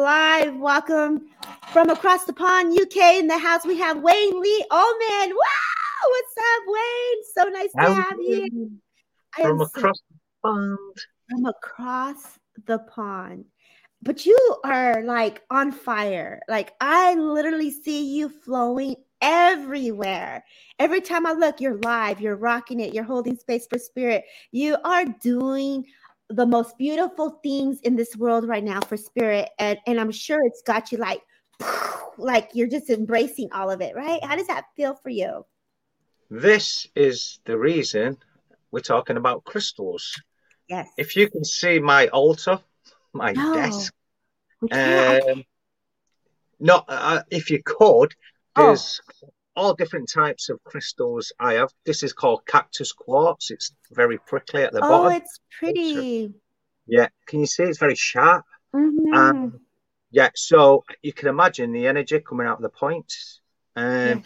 live. Welcome from across the pond, UK. In the house, we have Wayne Lee Almond. Wow, what's up, Wayne? So nice to have you. From across so, the pond. From across the pond. But you are like on fire. Like I literally see you flowing everywhere. Every time I look, you're live, you're rocking it, you're holding space for spirit. You are doing the most beautiful things in this world right now for spirit. And, and I'm sure it's got you like, like you're just embracing all of it, right? How does that feel for you? This is the reason we're talking about crystals. Yes. If you can see my altar, my no, desk, um, not uh, if you could, oh. there's oh all different types of crystals I have. This is called cactus quartz. It's very prickly at the oh, bottom. Oh, it's pretty. Yeah, can you see? It's very sharp. Mm-hmm. Um, yeah, so you can imagine the energy coming out of the points. Um, yes.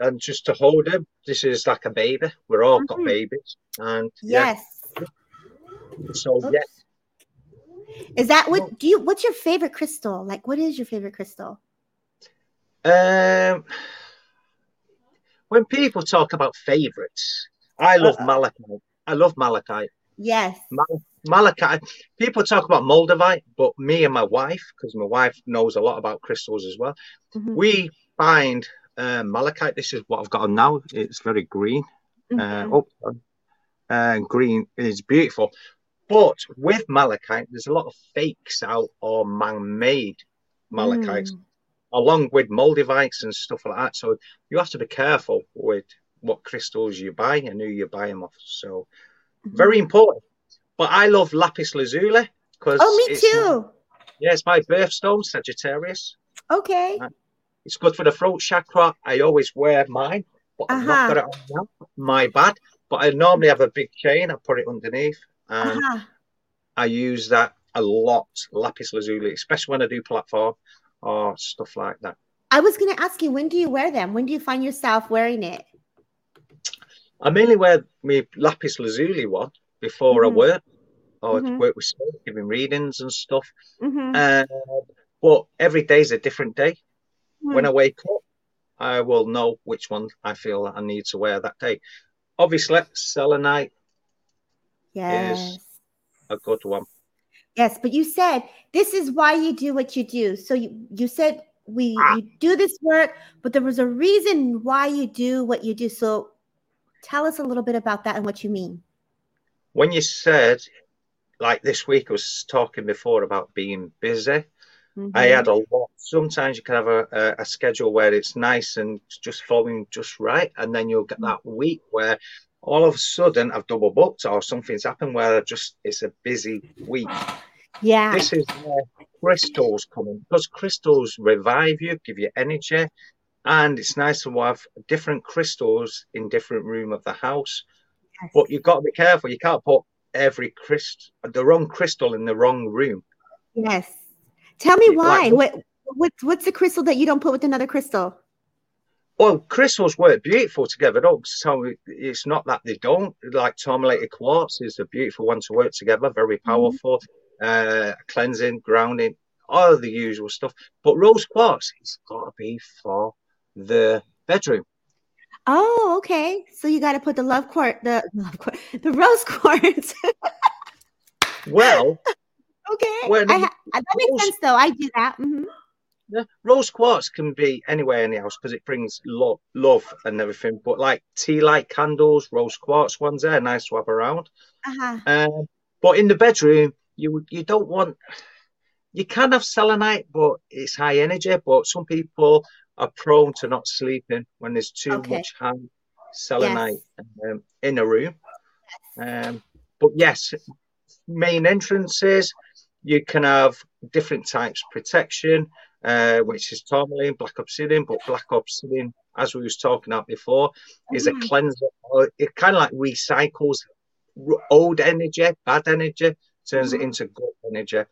And just to hold him, this is like a baby. We're all mm-hmm. got babies, and yes. Yeah. So Oops. yes. Is that what do you? What's your favorite crystal? Like, what is your favorite crystal? Um when people talk about favorites, I love uh malachite. I love malachite. Yes. Mal- malachite. People talk about moldavite, but me and my wife, because my wife knows a lot about crystals as well, mm-hmm. we find uh, malachite. This is what I've got on now. It's very green. Uh, mm-hmm. Uh, oh, uh, green is beautiful. But with malachite, there's a lot of fakes out or man-made Malachites. Mm along with moldavites and stuff like that. So you have to be careful with what crystals you buy and who you buy them off. So mm-hmm. very important. But I love lapis lazuli because oh, me too. yeah, it's my birthstone, Sagittarius. Okay. Uh, it's good for the throat chakra. I always wear mine, but uh-huh. I've not got it on now. My bad. But I normally have a big chain. I put it underneath, and uh-huh. I use that a lot. Lapis lazuli, especially when I do platform or stuff like that. I was going to ask you, when do you wear them? When do you find yourself wearing it? I mainly wear my lapis lazuli one before mm-hmm. I work, or mm-hmm. work with school, giving readings and stuff. Mm-hmm. Uh, but every day is a different day. When I wake up, I will know which one I feel I need to wear that day. Obviously, selenite yes. is a good one. Yes, but you said this is why you do what you do. So you you said we ah. you do this work, but there was a reason why you do what you do. So tell us a little bit about that and what you mean. When you said like this week I was talking before about being busy. Mm-hmm. I had a lot. Sometimes you can have a, a, a, schedule where it's nice and just flowing just right, and then you'll get mm-hmm. that week where all of a sudden I've double booked or something's happened where I just it's a busy week. Yeah. This is where crystals come in because crystals revive you, give you energy, and it's nice to have different crystals in different room of the house. Yes. But you've got to be careful. You can't put every crystal, the wrong crystal in the wrong room. Yes. Tell me why. Like, what, what what's the crystal that you don't put with another crystal? Well, crystals work beautiful together, don't so it's not that they don't. Like tourmalated quartz is a beautiful one to work together, very mm-hmm. powerful, mm-hmm. uh, cleansing, grounding, all the usual stuff. But rose quartz, it's got to be for the bedroom. Oh, okay. So you got to put the love quartz, the love quartz, the rose quartz. well, okay. I ha- that makes sense, though. I do that. Mm-hmm. Yeah, rose quartz can be anywhere in the house because it brings lo- love and everything. But like tea light candles, rose quartz ones, they're nice to have around. Uh-huh. Um, but in the bedroom, you you don't want. You can have selenite, but it's high energy. But some people are prone to not sleeping when there's too okay. much high selenite yes. um, in a room. Um, but yes, main entrances, you can have different types of protection uh, which is tourmaline, black obsidian. But black obsidian, as we was talking about before, is a mm. cleanser. It kind of like recycles old energy, bad energy, turns mm-hmm. it into good energy.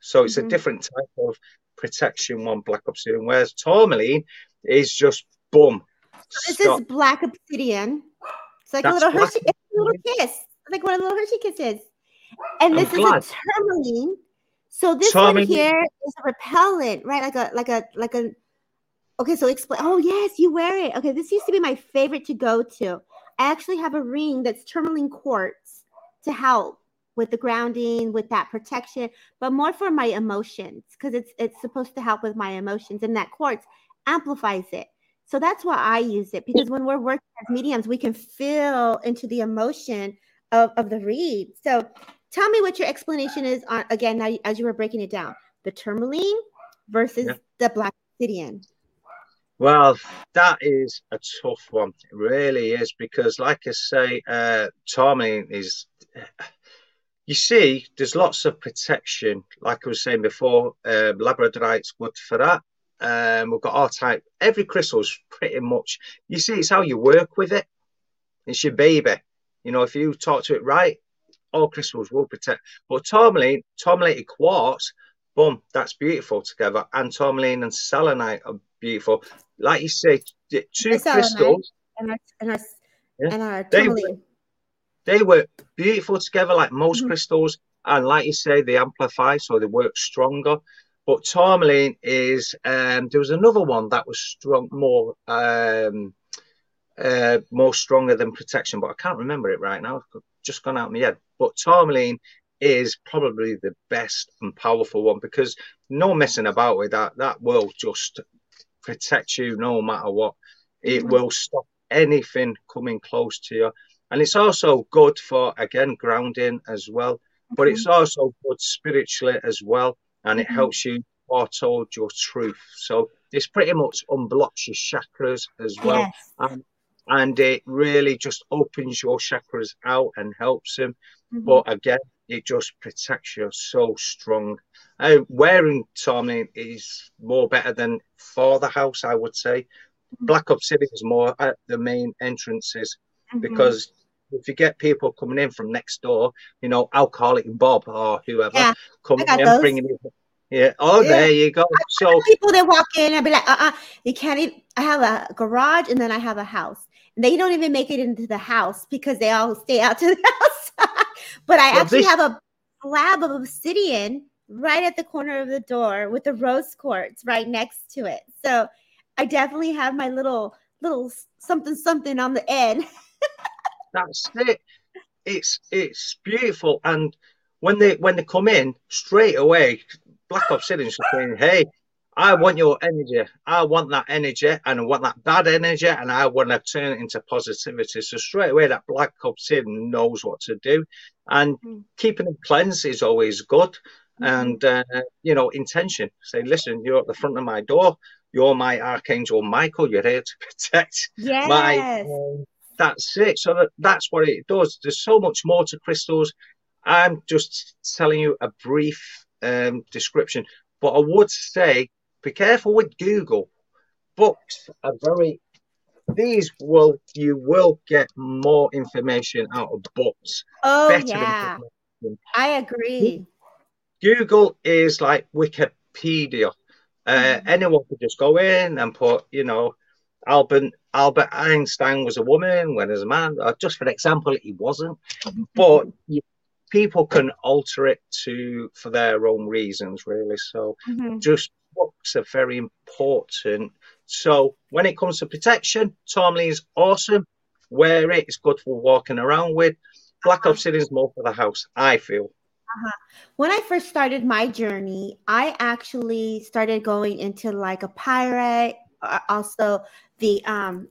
So it's mm-hmm. a different type of protection one black obsidian, whereas tourmaline is just boom. this stop. is black obsidian. It's like That's a little Hershey, a little kiss, like one of the little Hershey kisses. And this I'm is glad. a tourmaline So this one here is a repellent, right? Like a like a like a. Okay, so explain. Oh yes, you wear it. Okay, this used to be my favorite to go to. I actually have a ring that's tourmaline quartz to help with the grounding, with that protection, but more for my emotions because it's it's supposed to help with my emotions, and that quartz amplifies it. So that's why I use it because when we're working as mediums, we can feel into the emotion of, of the read. So tell me what your explanation is on again now as you were breaking it down the tourmaline versus yeah. the black obsidian. Well, that is a tough one. It really is because, like I say, uh, tourmaline is you see, there's lots of protection. Like I was saying before, uh, labradorite's good for that. Um, we've got our type. Every crystal's pretty much. You see, it's how you work with it. It's your baby. You know, if you talk to it right, all crystals will protect. But tourmaline, tourmalated quartz, boom, that's beautiful together. And tourmaline and selenite are beautiful. Like you say, two crystals. And our, and our, yeah, and our tourmaline they work beautiful together, like most mm-hmm. crystals. And like you say, they amplify, so they work stronger. But tourmaline is um, there was another one that was strong, more um, uh, more stronger than protection, but I can't remember it right now. It's just gone out of my head. But tourmaline is probably the best and powerful one because no messing about with that. That will just protect you no matter what. It mm-hmm. will stop anything coming close to you and it's also good for again grounding as well but it's also good spiritually as well and it mm-hmm. helps you foretold your truth so this pretty much unblocks your chakras as well yes. and, and it really just opens your chakras out and helps them mm-hmm. but again it just protects you so strong uh, wearing tourmaline is more better than for the house i would say mm-hmm. black obsidian is more at the main entrances mm-hmm. because if you get people coming in from next door, you know, alcoholic Bob or whoever yeah, coming in, those. bringing in. Yeah. Oh, yeah. there you go. so people that walk in and be like, uh, uh you can't. Even, I have a garage and then I have a house. And they don't even make it into the house because they all stay out to the house. But I well, actually this- have a slab of obsidian right at the corner of the door with the rose quartz right next to it. So I definitely have my little little something something on the end. That's it. It's it's beautiful, and when they when they come in straight away, Black Obsidian's saying, "Hey, I want your energy. I want that energy, and I want that bad energy, and I want to turn it into positivity." So straight away, that Black cup team knows what to do, and mm-hmm. keeping it cleansed is always good. Mm-hmm. And uh, you know, intention. Say, listen, you're at the front of my door. You're my archangel Michael. You're here to protect yes. my um, that's it. So that, that's what it does. There's so much more to crystals. I'm just telling you a brief um, description, but I would say be careful with Google. Books are very these will you will get more information out of books. Oh yeah, I agree. Google is like Wikipedia. Uh, mm-hmm. Anyone could just go in and put, you know, Albert Albert Einstein was a woman, when as a man. Uh, just for example, he wasn't. But people can alter it to for their own reasons, really. So mm-hmm. just books are very important. So when it comes to protection, Tourmaline is awesome. Wear it; it's good for walking around with. Black obsidian is more for the house, I feel. Uh-huh. When I first started my journey, I actually started going into like a pyrite, uh, also the um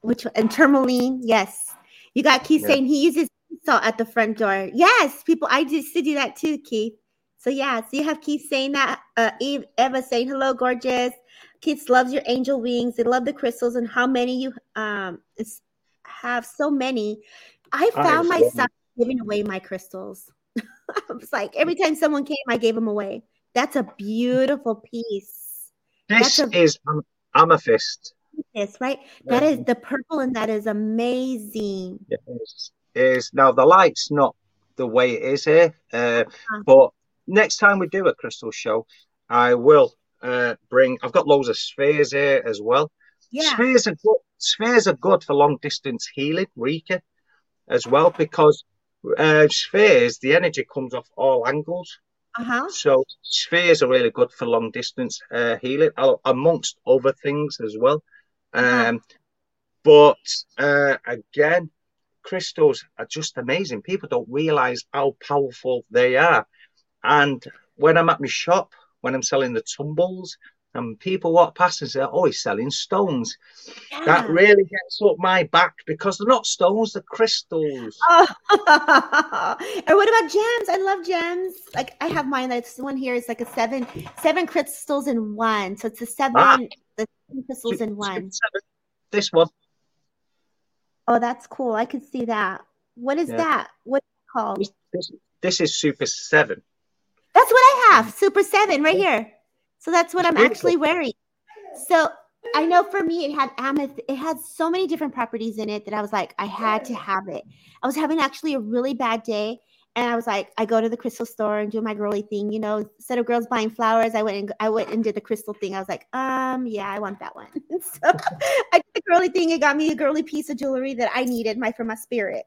which and tourmaline yes you got keith yeah. saying he uses salt at the front door yes people i used to do that too keith so yeah so you have keith saying that uh eve eva saying hello gorgeous. Keith loves your angel wings. They love the crystals and how many you um have so many. I found I myself giving away my crystals. I was like every time someone came i gave them away. That's a beautiful piece. This a- is um, amethyst. Yes, right. That is the purple, and that is amazing. Yes, is. Now the light's not the way it is here, uh, uh-huh. but next time we do a crystal show, I will uh, bring. I've got loads of spheres here as well. Yeah. Spheres are good. Spheres are good for long distance healing, Reiki, as well, because uh, spheres the energy comes off all angles. Uh-huh. So spheres are really good for long distance uh, healing, amongst other things as well. Uh-huh. Um, but uh, again, crystals are just amazing. People don't realize how powerful they are. And when I'm at my shop, when I'm selling the tumbles, and people walk past and say, "Oh, he's selling stones." Yeah. That really gets up my back because they're not stones; they're crystals. Oh. and what about gems? I love gems. Like I have mine. This one here is like a seven seven crystals in one. So it's a seven ah. the seven crystals two, in one. Seven. This one. Oh, that's cool. I can see that. What is yeah. that? What's it called? This, this, this is Super Seven. That's what I have. Super Seven right here. So that's what I'm actually wearing. So I know for me, it had amethyst. It had so many different properties in it that I was like, I had to have it. I was having actually a really bad day. And I was like, I go to the crystal store and do my girly thing, you know. Instead of girls buying flowers, I went and I went and did the crystal thing. I was like, um, yeah, I want that one. so I did the girly thing. It got me a girly piece of jewelry that I needed, my for my spirit.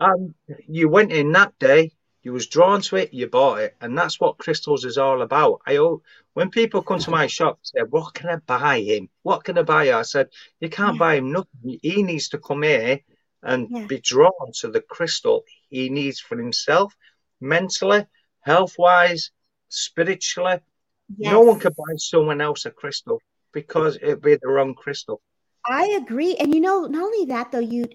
Um, you went in that day you was drawn to it, you bought it, and that's what crystals is all about. I when people come to my shop say, "What can I buy him? What can I buy?" I said, "You can't yeah. buy him nothing. He needs to come here and yeah. be drawn to the crystal he needs for himself, mentally, health wise, spiritually. Yes. No one can buy someone else a crystal because it'd be the wrong crystal." I agree, and you know, not only that though, you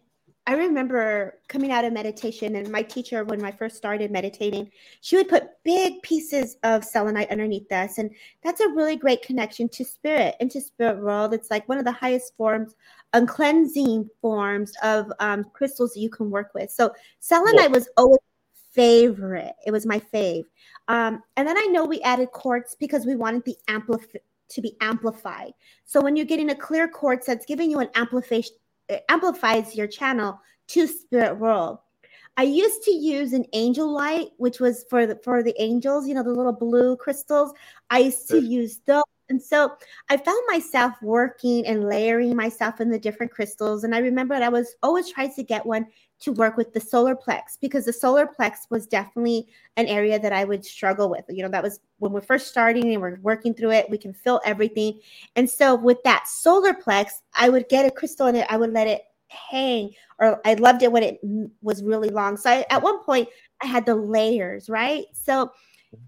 I remember coming out of meditation, and my teacher, when I first started meditating, she would put big pieces of selenite underneath us. And that's a really great connection to spirit, into spirit world. It's like one of the highest forms, um, cleansing forms of um, crystals that you can work with. So selenite was always favorite. It was my fave. Um, and then I know we added quartz because we wanted the amplify to be amplified. So when you're getting a clear quartz that's giving you an amplification amplifies your channel to spirit world. I used to use an angel light, which was for the for the angels, you know, the little blue crystals. I used to use those. And so I found myself working and layering myself in the different crystals. And I remember I was always trying to get one to work with the solar plex because the solar plex was definitely an area that I would struggle with. You know, that was when we're first starting and we're working through it, we can feel everything. And so with that solar plex, I would get a crystal in it, I would let it hang, or I loved it when it was really long. So I, at one point, I had the layers, right? So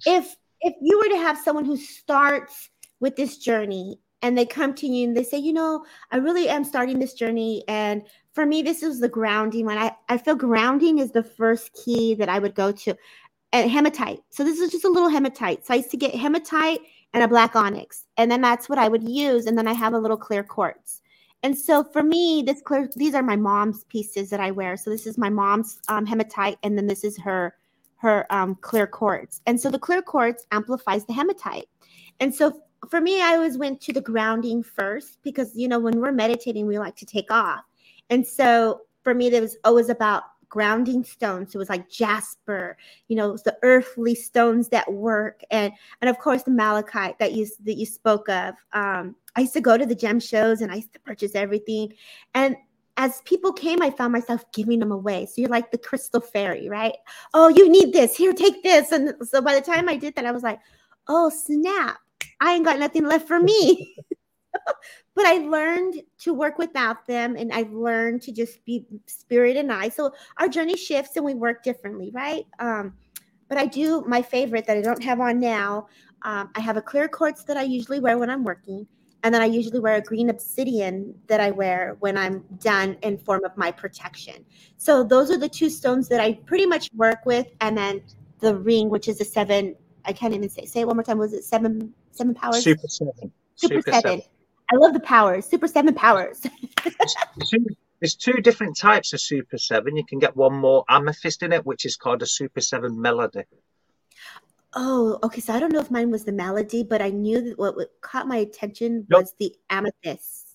if if you were to have someone who starts with this journey and they come to you and they say, you know, I really am starting this journey. And for me, this is the grounding one. I, I feel grounding is the first key that I would go to. And hematite. So this is just a little hematite. So I used to get hematite and a black onyx. And then that's what I would use. And then I have a little clear quartz. And so for me, this clear, these are my mom's pieces that I wear. So this is my mom's um, hematite, and then this is her her um, clear quartz. And so the clear quartz amplifies the hematite. And so for me, I always went to the grounding first because, you know, when we're meditating, we like to take off. And so for me, it was always about grounding stones. It was like jasper, you know, the earthly stones that work, and and of course the malachite that you that you spoke of. Um, I used to go to the gem shows and I used to purchase everything, and as people came, I found myself giving them away. So you're like the crystal fairy, right? Oh, you need this. Here, take this. And so by the time I did that, I was like, oh snap I ain't got nothing left for me. but I learned to work without them and I've learned to just be spirit and I. So our journey shifts and we work differently, right? Um, but I do my favorite that I don't have on now. Um, I have a clear quartz that I usually wear when I'm working. And then I usually wear a green obsidian that I wear when I'm done in form of my protection. So those are the two stones that I pretty much work with. And then the ring, which is a seven, I can't even say, say it one more time. Was it seven seven powers? Super seven. Super, Super seven. seven. I love the powers. Super seven powers. There's two different types of Super seven. You can get one more amethyst in it, which is called a Super seven melody. Oh, okay. So I don't know if mine was the melody, but I knew that what, caught my attention nope. was the amethyst.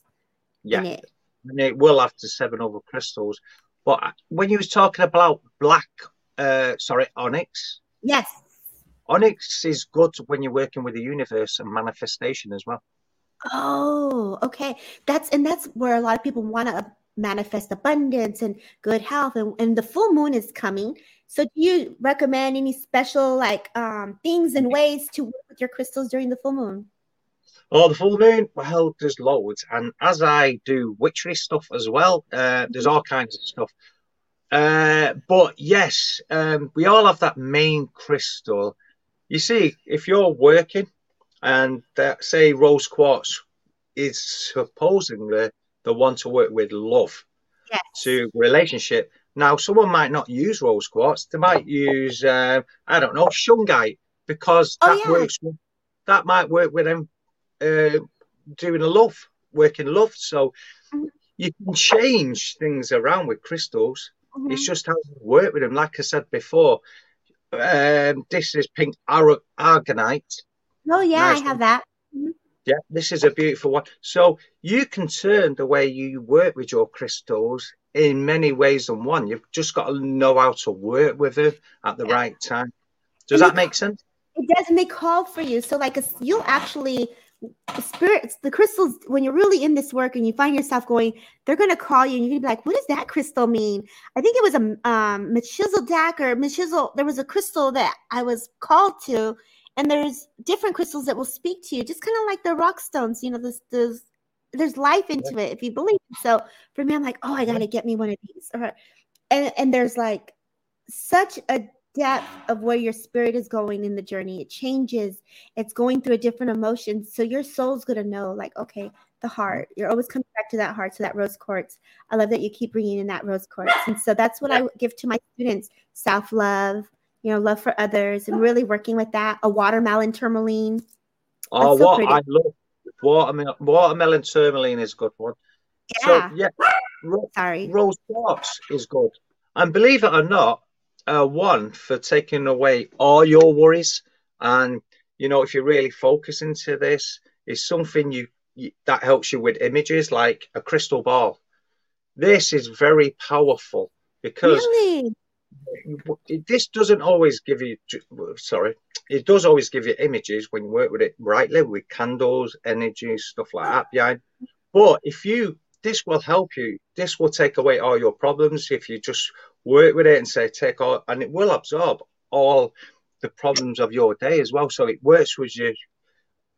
Yeah, it. and it will after seven other crystals. But when you was talking about black, uh, sorry, onyx. Yes. Onyx is good when you're working with the universe and manifestation as well. Oh, okay. That's and that's where a lot of people want to manifest abundance and good health and, and the full moon is coming So, do you recommend any special like um, things and ways to work with your crystals during the full moon? Oh, the full moon. Well, there's loads, and as I do witchery stuff as well, uh, there's all kinds of stuff. Uh, but yes, um, we all have that main crystal. You see, if you're working and uh, say rose quartz is supposedly the one to work with love yes. to relationship. Now, someone might not use rose quartz; they might use, uh, I don't know, shungite because oh, that yeah. works. With, that might work with them uh, doing a love, working love. So mm-hmm. you can change things around with crystals. Mm-hmm. It's just how you work with them. Like I said before, um, this is pink ar- aragonite. Oh yeah, nice I have one. that. Mm-hmm. Yeah, this is a beautiful one. So you can turn the way you work with your crystals in many ways than one. You've just got to know how to work with them at the yeah. right time. Does and that make sense? It does, and they call for you. So like, you'll actually spirits, the crystals, when you're really in this work and you find yourself going, they're going to call you and you're going to be like, what does that crystal mean? I think it was a um, Melchizedek or Melchizedek. There was a crystal that I was called to, and there's different crystals that will speak to you, just kind of like the rock stones, you know, this, this, there's life into it if you believe. So for me, I'm like, oh, I got to get me one of these. And, and there's like such a depth of where your spirit is going in the journey. It changes. It's going through a different emotion. So your soul's going to know, like, okay, the heart. You're always coming back to that heart, to that rose quartz. I love that you keep bringing in that rose quartz. And so that's what I give to my students self love, you know, love for others, and really working with that. A watermelon tourmaline. Oh, so what pretty. I love watermelon, watermelon tourmaline is a good one. Yeah. So, yeah. Sorry. Rose quartz is good. And believe it or not, uh, one for taking away all your worries, and you know if you really focus into this, is something you, you that helps you with images like a crystal ball. This is very powerful because really? this doesn't always give you sorry it does always give you images when you work with it rightly with candles energy stuff like that behind but if you this will help you this will take away all your problems if you just work with it and say take all, and it will absorb all the problems of your day as well. So it works with you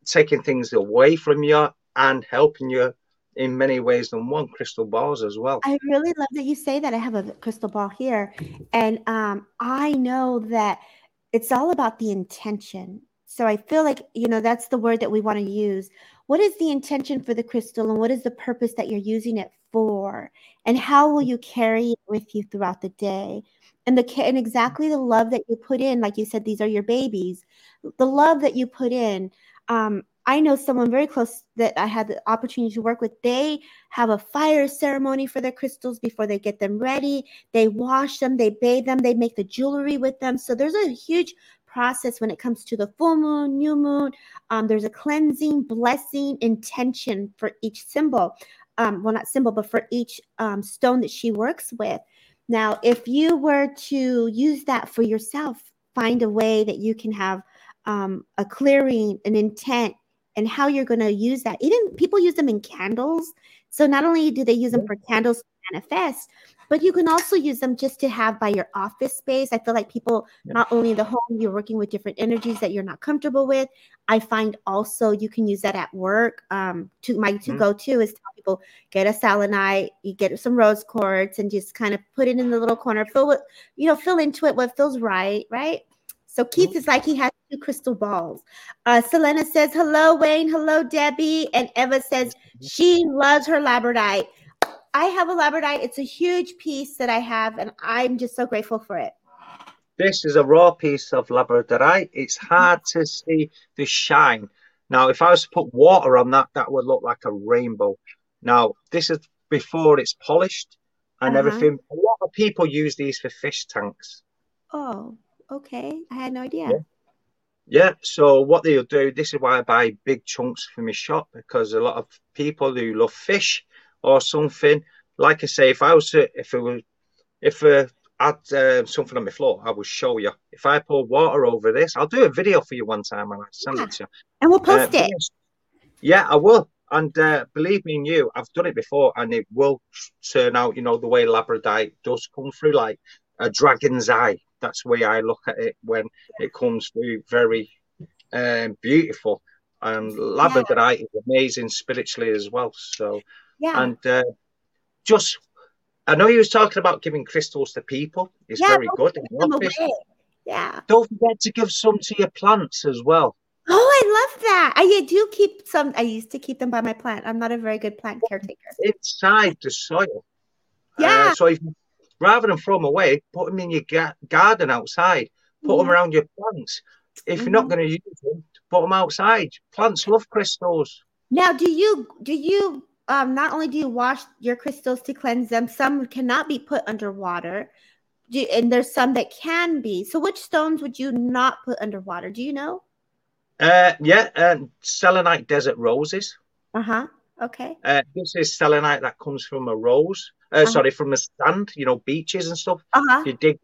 taking things away from you and helping you in many ways than one crystal balls as well. I really love that you say that. I have a crystal ball here, and um, I know that it's all about the intention. So I feel like you know that's the word that we want to use. What is the intention for the crystal, and what is the purpose that you're using it for? And how will you carry it with you throughout the day? And the and exactly the love that you put in like you said these are your babies. The love that you put in um, i know someone very close that i had the opportunity to work with. They have a fire ceremony for their crystals before they get them ready. They wash them they bathe them they make the jewelry with them. So there's a huge process when it comes to the full moon, new moon. Um, there's a cleansing, blessing, intention for each symbol um, well, not symbol, but for each um, stone that she works with. Now, if you were to use that for yourself, find a way that you can have um, a clearing, an intent, and how you're going to use that. Even people use them in candles. So not only do they use them for candles to manifest, but you can also use them just to have by your office space. I feel like people, not only in the home, you're working with different energies that you're not comfortable with. I find also you can use that at work. Um, to my to mm-hmm. go to is tell people get a selenite, you get some rose quartz, and just kind of put it in the little corner. Fill with, you know, fill into it what feels right, right. So Keith mm-hmm. is like he has two crystal balls. Uh, Selena says hello, Wayne. Hello, Debbie. And Eva says mm-hmm. she loves her labradorite. I have a labradorite. It's a huge piece that I have, and I'm just so grateful for it. This is a raw piece of labradorite. It's hard to see the shine. Now, if I was to put water on that, that would look like a rainbow. Now, this is before it's polished and uh-huh. everything. A lot of people use these for fish tanks. Oh, okay. I had no idea. Yeah. Yeah, so what they'll do, this is why I buy big chunks for my shop because a lot of people who love fish or something. Like I say, if I was to, if it was, if uh, I had uh, something on my floor, I will show you. If I pour water over this, I'll do a video for you one time and I'll send yeah. it to you. And we'll post uh, it. Yeah, I will. And uh, believe me, and you, I've done it before, and it will turn out, you know, the way labradorite does come through, like a dragon's eye. that's the way I look at it when it comes through very um, beautiful. And labradorite yeah. is amazing spiritually as well. So, yeah. And uh, just, I know you was talking about giving crystals to people. It's yeah, very good. Yeah. Don't forget to give some to your plants as well. Oh, I love that. I do keep some. I used to keep them by my plant. I'm not a very good plant caretaker. Inside the soil. Yeah. Uh, so if, rather than throw them away, put them in your ga- garden outside. Put mm-hmm. them around your plants. If mm-hmm. you're not mm-hmm. going to use them, put them outside. Plants love crystals. Now, do you do you um, not only do you wash your crystals to cleanse them, some cannot be put underwater, do, and there's some that can be. So, which stones would you not put underwater? Do you know? Uh, yeah, uh, selenite desert roses. Uh huh. Okay. Uh, this is selenite that comes from a rose. Uh, uh-huh. Sorry, from a sand. You know, beaches and stuff. Uh huh. You dig,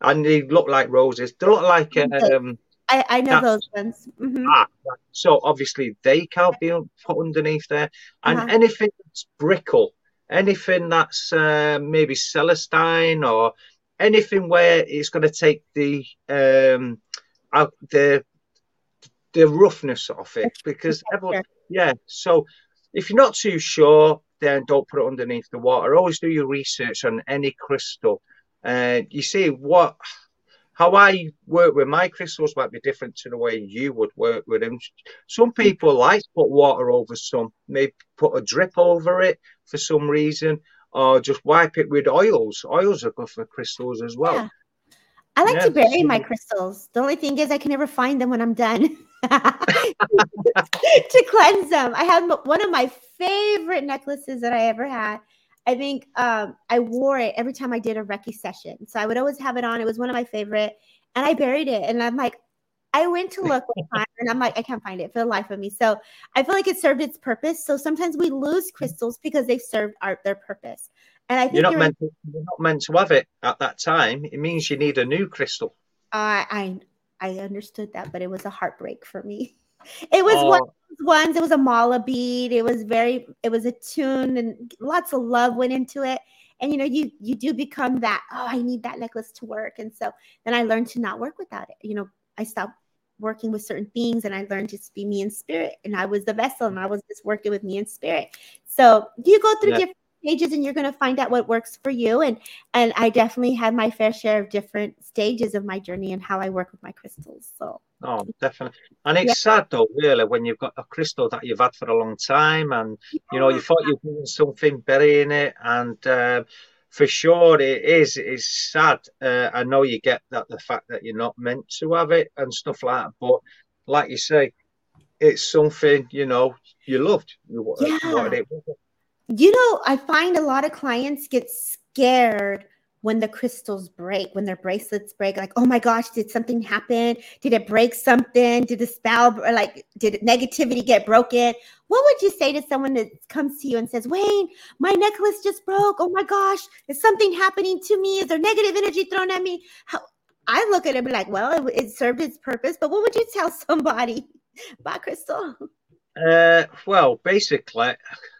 and they look like roses. They look like um, I, I know those ones. Mm-hmm. Ah, so obviously they can't be put underneath there. And uh-huh. anything that's brickle, anything that's uh, maybe celestine or anything where it's going to take the um out the the roughness of it because everyone, yeah. So if you're not too sure, then don't put it underneath the water. Always do your research on any crystal. And uh, you see what how I work with my crystals might be different to the way you would work with them. Some people like to put water over some, maybe put a drip over it for some reason, or just wipe it with oils. Oils are good for crystals as well. Yeah. I like yeah, to bury my crystals. The only thing is, I can never find them when I'm done to cleanse them. I have one of my favorite necklaces that I ever had I think um, I wore it every time I did a Reiki session. So I would always have it on. It was one of my favorite. And I buried it. And I'm like, I went to look and I'm like, I can't find it for the life of me. So I feel like it served its purpose. So sometimes we lose crystals because they've served our, their purpose. And I think you're not, you're meant to, you're not meant to have it at that time. It means you need a new crystal. Uh, I I understood that, but it was a heartbreak for me. It was oh. one ones. It was a mala bead. It was very. It was a tune, and lots of love went into it. And you know, you you do become that. Oh, I need that necklace to work. And so then I learned to not work without it. You know, I stopped working with certain things and I learned to be me in spirit. And I was the vessel and I was just working with me in spirit. So you go through yeah. different stages and you're going to find out what works for you and and i definitely had my fair share of different stages of my journey and how i work with my crystals so oh definitely and it's yeah. sad though really when you've got a crystal that you've had for a long time and yeah. you know you thought you were doing something burying it and uh, for sure it is it's sad uh, i know you get that the fact that you're not meant to have it and stuff like that but like you say it's something you know you loved you yeah. wanted it you know, I find a lot of clients get scared when the crystals break, when their bracelets break, like, oh my gosh, did something happen? Did it break something? Did the spell, or like, did negativity get broken? What would you say to someone that comes to you and says, Wayne, my necklace just broke. Oh my gosh, is something happening to me? Is there negative energy thrown at me? How, I look at it and be like, well, it, it served its purpose, but what would you tell somebody about crystal? Uh, well, basically,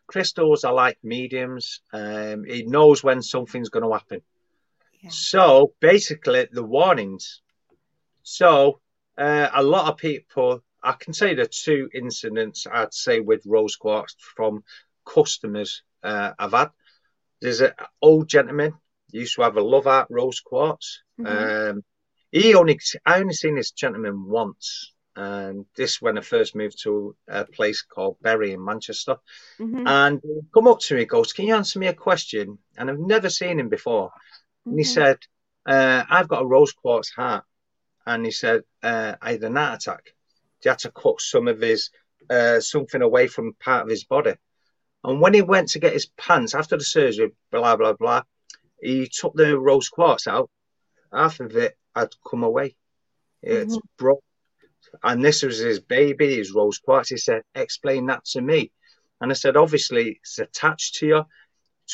crystals are like mediums. Um, it knows when something's going to happen. Yeah. So basically, the warnings. So uh, a lot of people, I can say the two incidents I'd say with rose quartz from customers uh, I've had. There's an old gentleman used to have a love art rose quartz. Mm-hmm. Um, he only I only seen this gentleman once and this when I first moved to a place called Bury in Manchester. Mm-hmm. And he come up to me, goes, "Can you answer me a question?" And I've never seen him before. Mm-hmm. And he mm-hmm. said, uh, "I've got a rose quartz heart," and he said, uh, "I had an heart attack. He had to cut some of his uh, something away from part of his body." And when he went to get his pants after the surgery, blah blah blah, he took the rose quartz out. Half of it had come away. It's mm-hmm. broke and this was his baby, his rose quartz. He said, "Explain that to me." And I said, "Obviously, it's attached to you.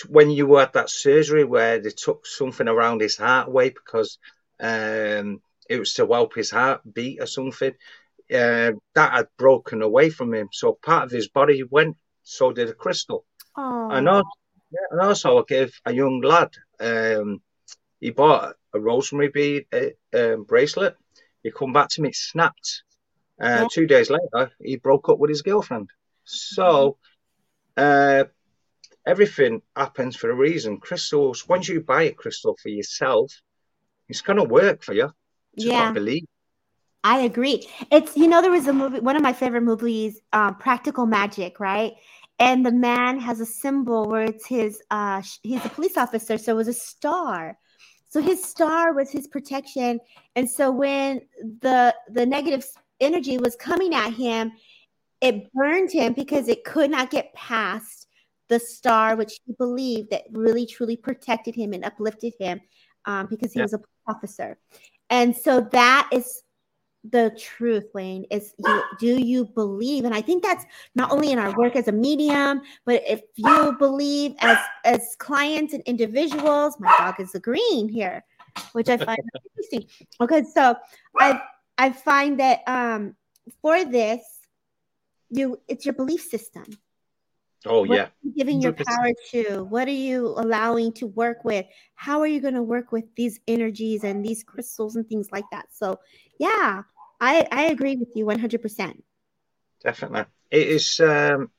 When you had that surgery where they took something around his heart away because um, it was to help his heart beat or something, uh, that had broken away from him. So part of his body went. So did a crystal. Aww. And also, and also, I gave a young lad. Um, he bought a rosemary bead uh, um, bracelet. He come back to me, snapped. Uh, yeah. Two days later, he broke up with his girlfriend. So uh, everything happens for a reason. Crystals, once you buy a crystal for yourself, it's going to work for you. Just yeah. believe. I agree. It's you know there was a movie, one of my favorite movies, um, Practical Magic, right? And the man has a symbol where it's his. Uh, he's a police officer, so it was a star. So his star was his protection, and so when the the negative energy was coming at him, it burned him because it could not get past the star, which he believed that really truly protected him and uplifted him, um, because he yeah. was a officer. And so that is the truth, Wayne, is you, do you believe? And I think that's not only in our work as a medium, but if you believe as as clients and individuals, my dog is agreeing here, which I find interesting. Okay, so I I find that um for this, you it's your belief system. Oh what yeah. giving 100%. your power to? What are you allowing to work with? How are you going to work with these energies and these crystals and things like that? So, yeah, I I agree with you 100%. Definitely. It is um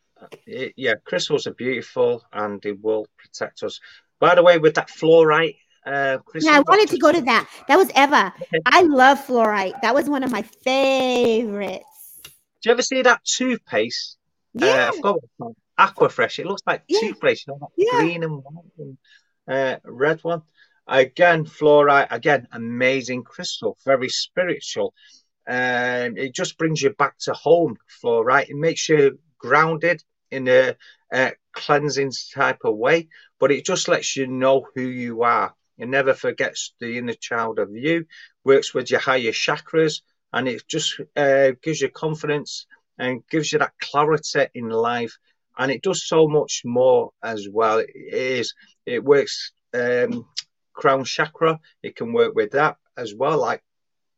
it, yeah, crystals are beautiful and they will protect us. By the way, with that fluorite uh, yeah, I wanted to go to that. That was Eva. I love fluorite. That was one of my favorites. Do you ever see that toothpaste? Uh, yeah. Uh, I forgot what Aquafresh. It looks like yeah. toothpaste, you know, yeah. green and white and uh, red one. Again, fluorite. Again, amazing crystal, very spiritual. Um, it just brings you back to home. floor, right? It makes you grounded in a, a cleansing type of way, but it just lets you know who you are. It never forgets the inner child of you. Works with your higher chakras, and it just uh, gives you confidence and gives you that clarity in life and it does so much more as well. It is it works um, crown chakra. It can work with that as well. Like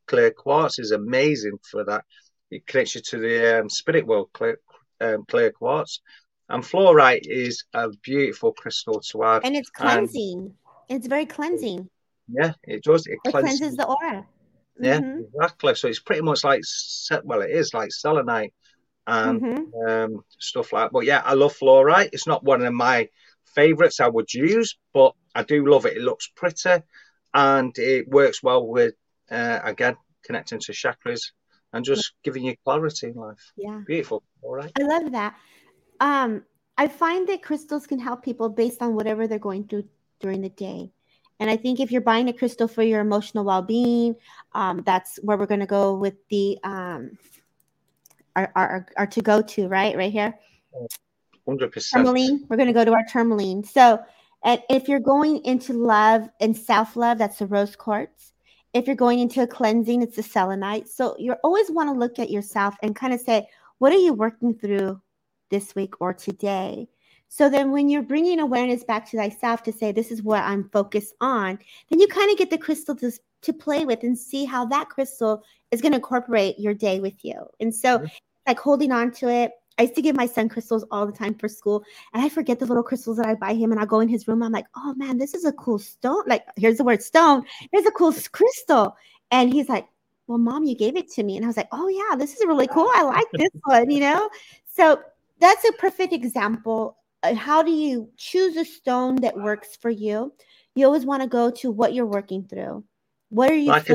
clear quartz is amazing for that. It connects you to the um, spirit world. Clear, um, clear quartz. And fluorite is a beautiful crystal to add. And it's cleansing. And it's very cleansing. Yeah, it does. It, it cleanses. cleanses the aura. Yeah, mm-hmm. exactly. So it's pretty much like well, it is like selenite and mm-hmm. um, stuff like. That. But yeah, I love fluorite. It's not one of my favorites I would use, but I do love it. It looks pretty, and it works well with uh, again connecting to chakras and just giving you clarity in life. Yeah, beautiful. All right, I love that. Um, I find that crystals can help people based on whatever they're going through during the day. And I think if you're buying a crystal for your emotional well-being, um, that's where we're going to go with the um, are, are, are to go to, right? Right here. 100%. Tourmaline. We're going to go to our tourmaline. So, and if you're going into love and self love, that's the rose quartz. If you're going into a cleansing, it's the selenite. So, you always want to look at yourself and kind of say, what are you working through this week or today? So then, when you're bringing awareness back to thyself to say, This is what I'm focused on, then you kind of get the crystal to, to play with and see how that crystal is going to incorporate your day with you. And so, like holding on to it. I used to give my son crystals all the time for school, and I forget the little crystals that I buy him. And I go in his room. I'm like, oh man, this is a cool stone. Like, here's the word stone. Here's a cool crystal. And he's like, well, mom, you gave it to me. And I was like, oh yeah, this is really cool. I like this one, you know? So that's a perfect example. How do you choose a stone that works for you? You always want to go to what you're working through. What are you? Like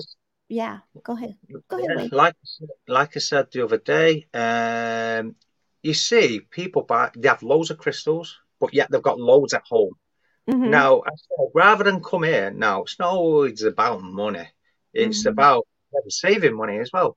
yeah, go ahead. Go ahead. Yeah, like like I said the other day, um, you see people buy they have loads of crystals, but yet they've got loads at home. Mm-hmm. Now, said, rather than come here, now it's not always about money. It's mm-hmm. about saving money as well.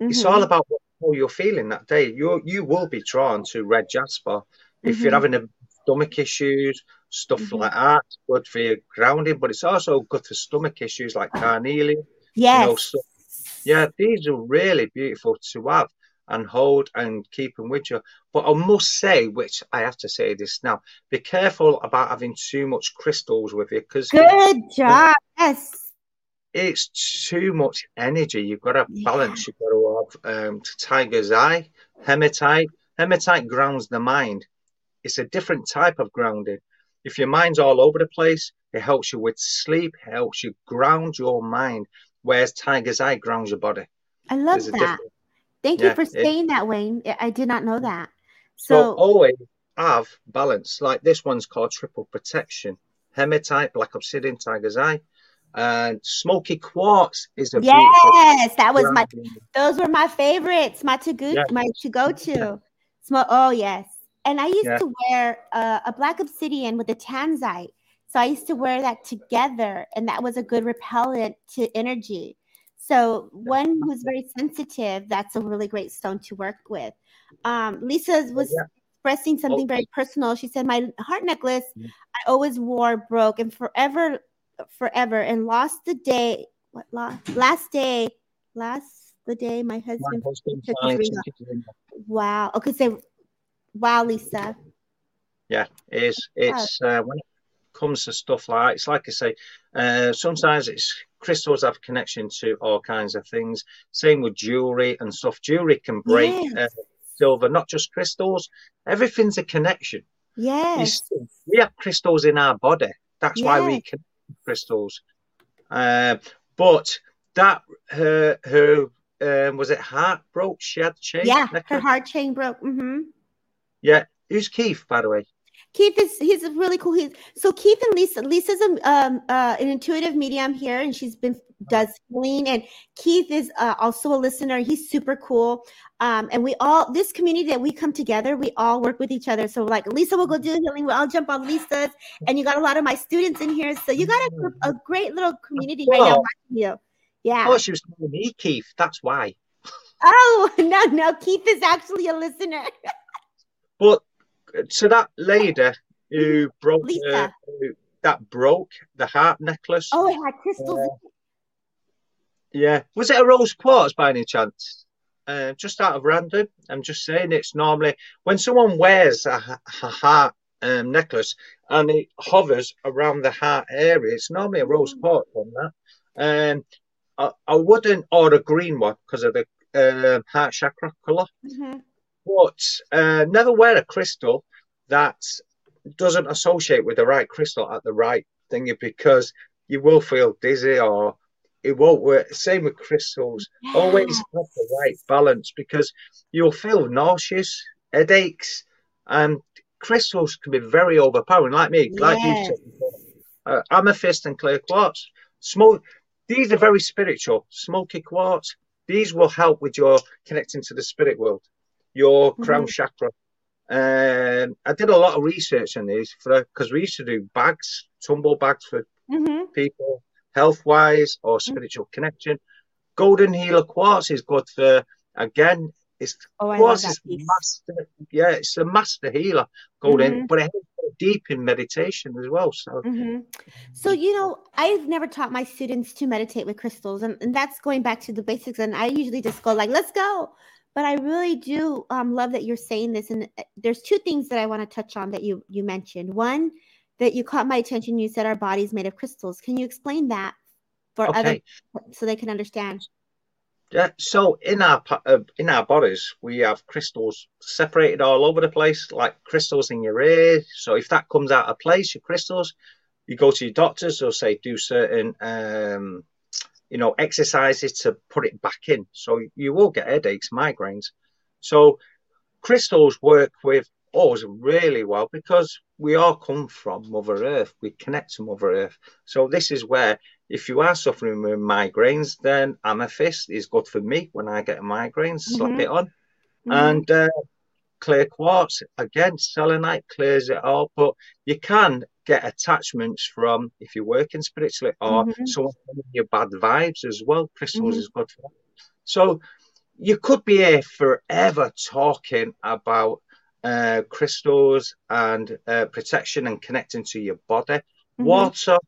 Mm-hmm. It's all about how you're feeling that day. You you will be drawn to red jasper if you're mm-hmm. having a stomach issues, stuff mm-hmm. like that. It's good for your grounding, but it's also good for stomach issues like carnelian Yes. You know, so, yeah, these are really beautiful to have and hold and keep them with you. But I must say, which I have to say this now, be careful about having too much crystals with you because good job. Yes. It's too much energy. You've got to balance. Yeah. You've got to have um, tiger's eye, hematite. Hematite grounds the mind. It's a different type of grounding. If your mind's all over the place, It helps you with sleep. Helps you ground your mind. Whereas Tiger's Eye grounds your body. I love There's that. Thank yeah, you for saying it, that, Wayne. I did not know that. So, so always have balance. Like this one's called Triple Protection. Hematite, Black Obsidian, Tiger's Eye. And smoky quartz is a yes, that was my those were my favorites, my to go yeah. my to go to. Smoke, oh yes, and I used to wear uh, a black obsidian with a tanzite. So I used to wear that together, and that was a good repellent to energy. So one who's very sensitive, that's a really great stone to work with. Um, Lisa was yeah. expressing something oh. very personal. She said, "My heart necklace yeah. I always wore broke, and forever, forever, and lost the day. What lost? Last day, last the day my husband, my husband took Wow. Okay, so Wow, Lisa. Yeah, it is. It's uh, when it comes to stuff like it's like I say, uh, sometimes it's crystals have connection to all kinds of things. Same with jewelry and stuff. Jewelry can break yes. uh, silver, not just crystals. Everything's a connection. Yes, we have crystals in our body. That's yes. why we connect crystals. Uh, but that her her um, was it heart broke? She had chain. Yeah, her heart chain broke. Mm-hmm. Yeah. Who's Keith, by the way? Keith is he's really cool. He's so Keith and Lisa. Lisa's a, um, uh, an intuitive medium here, and she's been does healing. And Keith is uh, also a listener. He's super cool. Um, and we all this community that we come together, we all work with each other. So like Lisa will go do healing, we all jump on Lisa's, and you got a lot of my students in here. So you got a, a great little community right now watching you. Yeah. Oh, she was calling me Keith. That's why. Oh no, no, Keith is actually a listener. But to that lady who broke uh, that broke the heart necklace. Oh, it had crystals. Uh, yeah, was it a rose quartz by any chance? Uh, just out of random, I'm just saying it's normally when someone wears a, a heart um, necklace and it hovers around the heart area, it's normally a rose quartz on that. Um, I, I wouldn't, or a green one because of the uh, heart chakra color. Mm-hmm. But uh, never wear a crystal that doesn't associate with the right crystal at the right thing because you will feel dizzy or it won't work. Same with crystals. Yes. Always have the right balance because you'll feel nauseous, headaches, and crystals can be very overpowering. Like me, yes. like you said before, uh, amethyst and clear quartz. Smoke. These are very spiritual. Smoky quartz. These will help with your connecting to the spirit world your crown mm-hmm. chakra. Um, I did a lot of research on these for because we used to do bags, tumble bags for mm-hmm. people, health wise or mm-hmm. spiritual mm-hmm. connection. Golden healer quartz is good for again. It's oh, quartz is master, yeah, it's a master healer. Golden, mm-hmm. but it deep in meditation as well. So, mm-hmm. so you know, I've never taught my students to meditate with crystals, and, and that's going back to the basics. And I usually just go like, "Let's go." But I really do um, love that you're saying this. And uh, there's two things that I want to touch on that you you mentioned. One, that you caught my attention. You said our body's made of crystals. Can you explain that for okay. other so they can understand? Yeah. So in our uh, in our bodies, we have crystals separated all over the place, like crystals in your ear. So if that comes out of place, your crystals, you go to your doctors. They'll say do certain um, you know, exercises to put it back in. So you will get headaches, migraines. So crystals work with us really well because we all come from Mother Earth. We connect to Mother Earth. So this is where if you are suffering with migraines, then amethyst is good for me when I get a migraine. Slap mm-hmm. it on. Mm-hmm. And uh, clear quartz, again, selenite clears it all. But you can get attachments from if you're working spiritually or mm-hmm. someone giving you bad vibes as well. Crystals mm-hmm. is good for that. So you could be here forever talking about uh, crystals and uh, protection and connecting to your body. Mm-hmm. Water,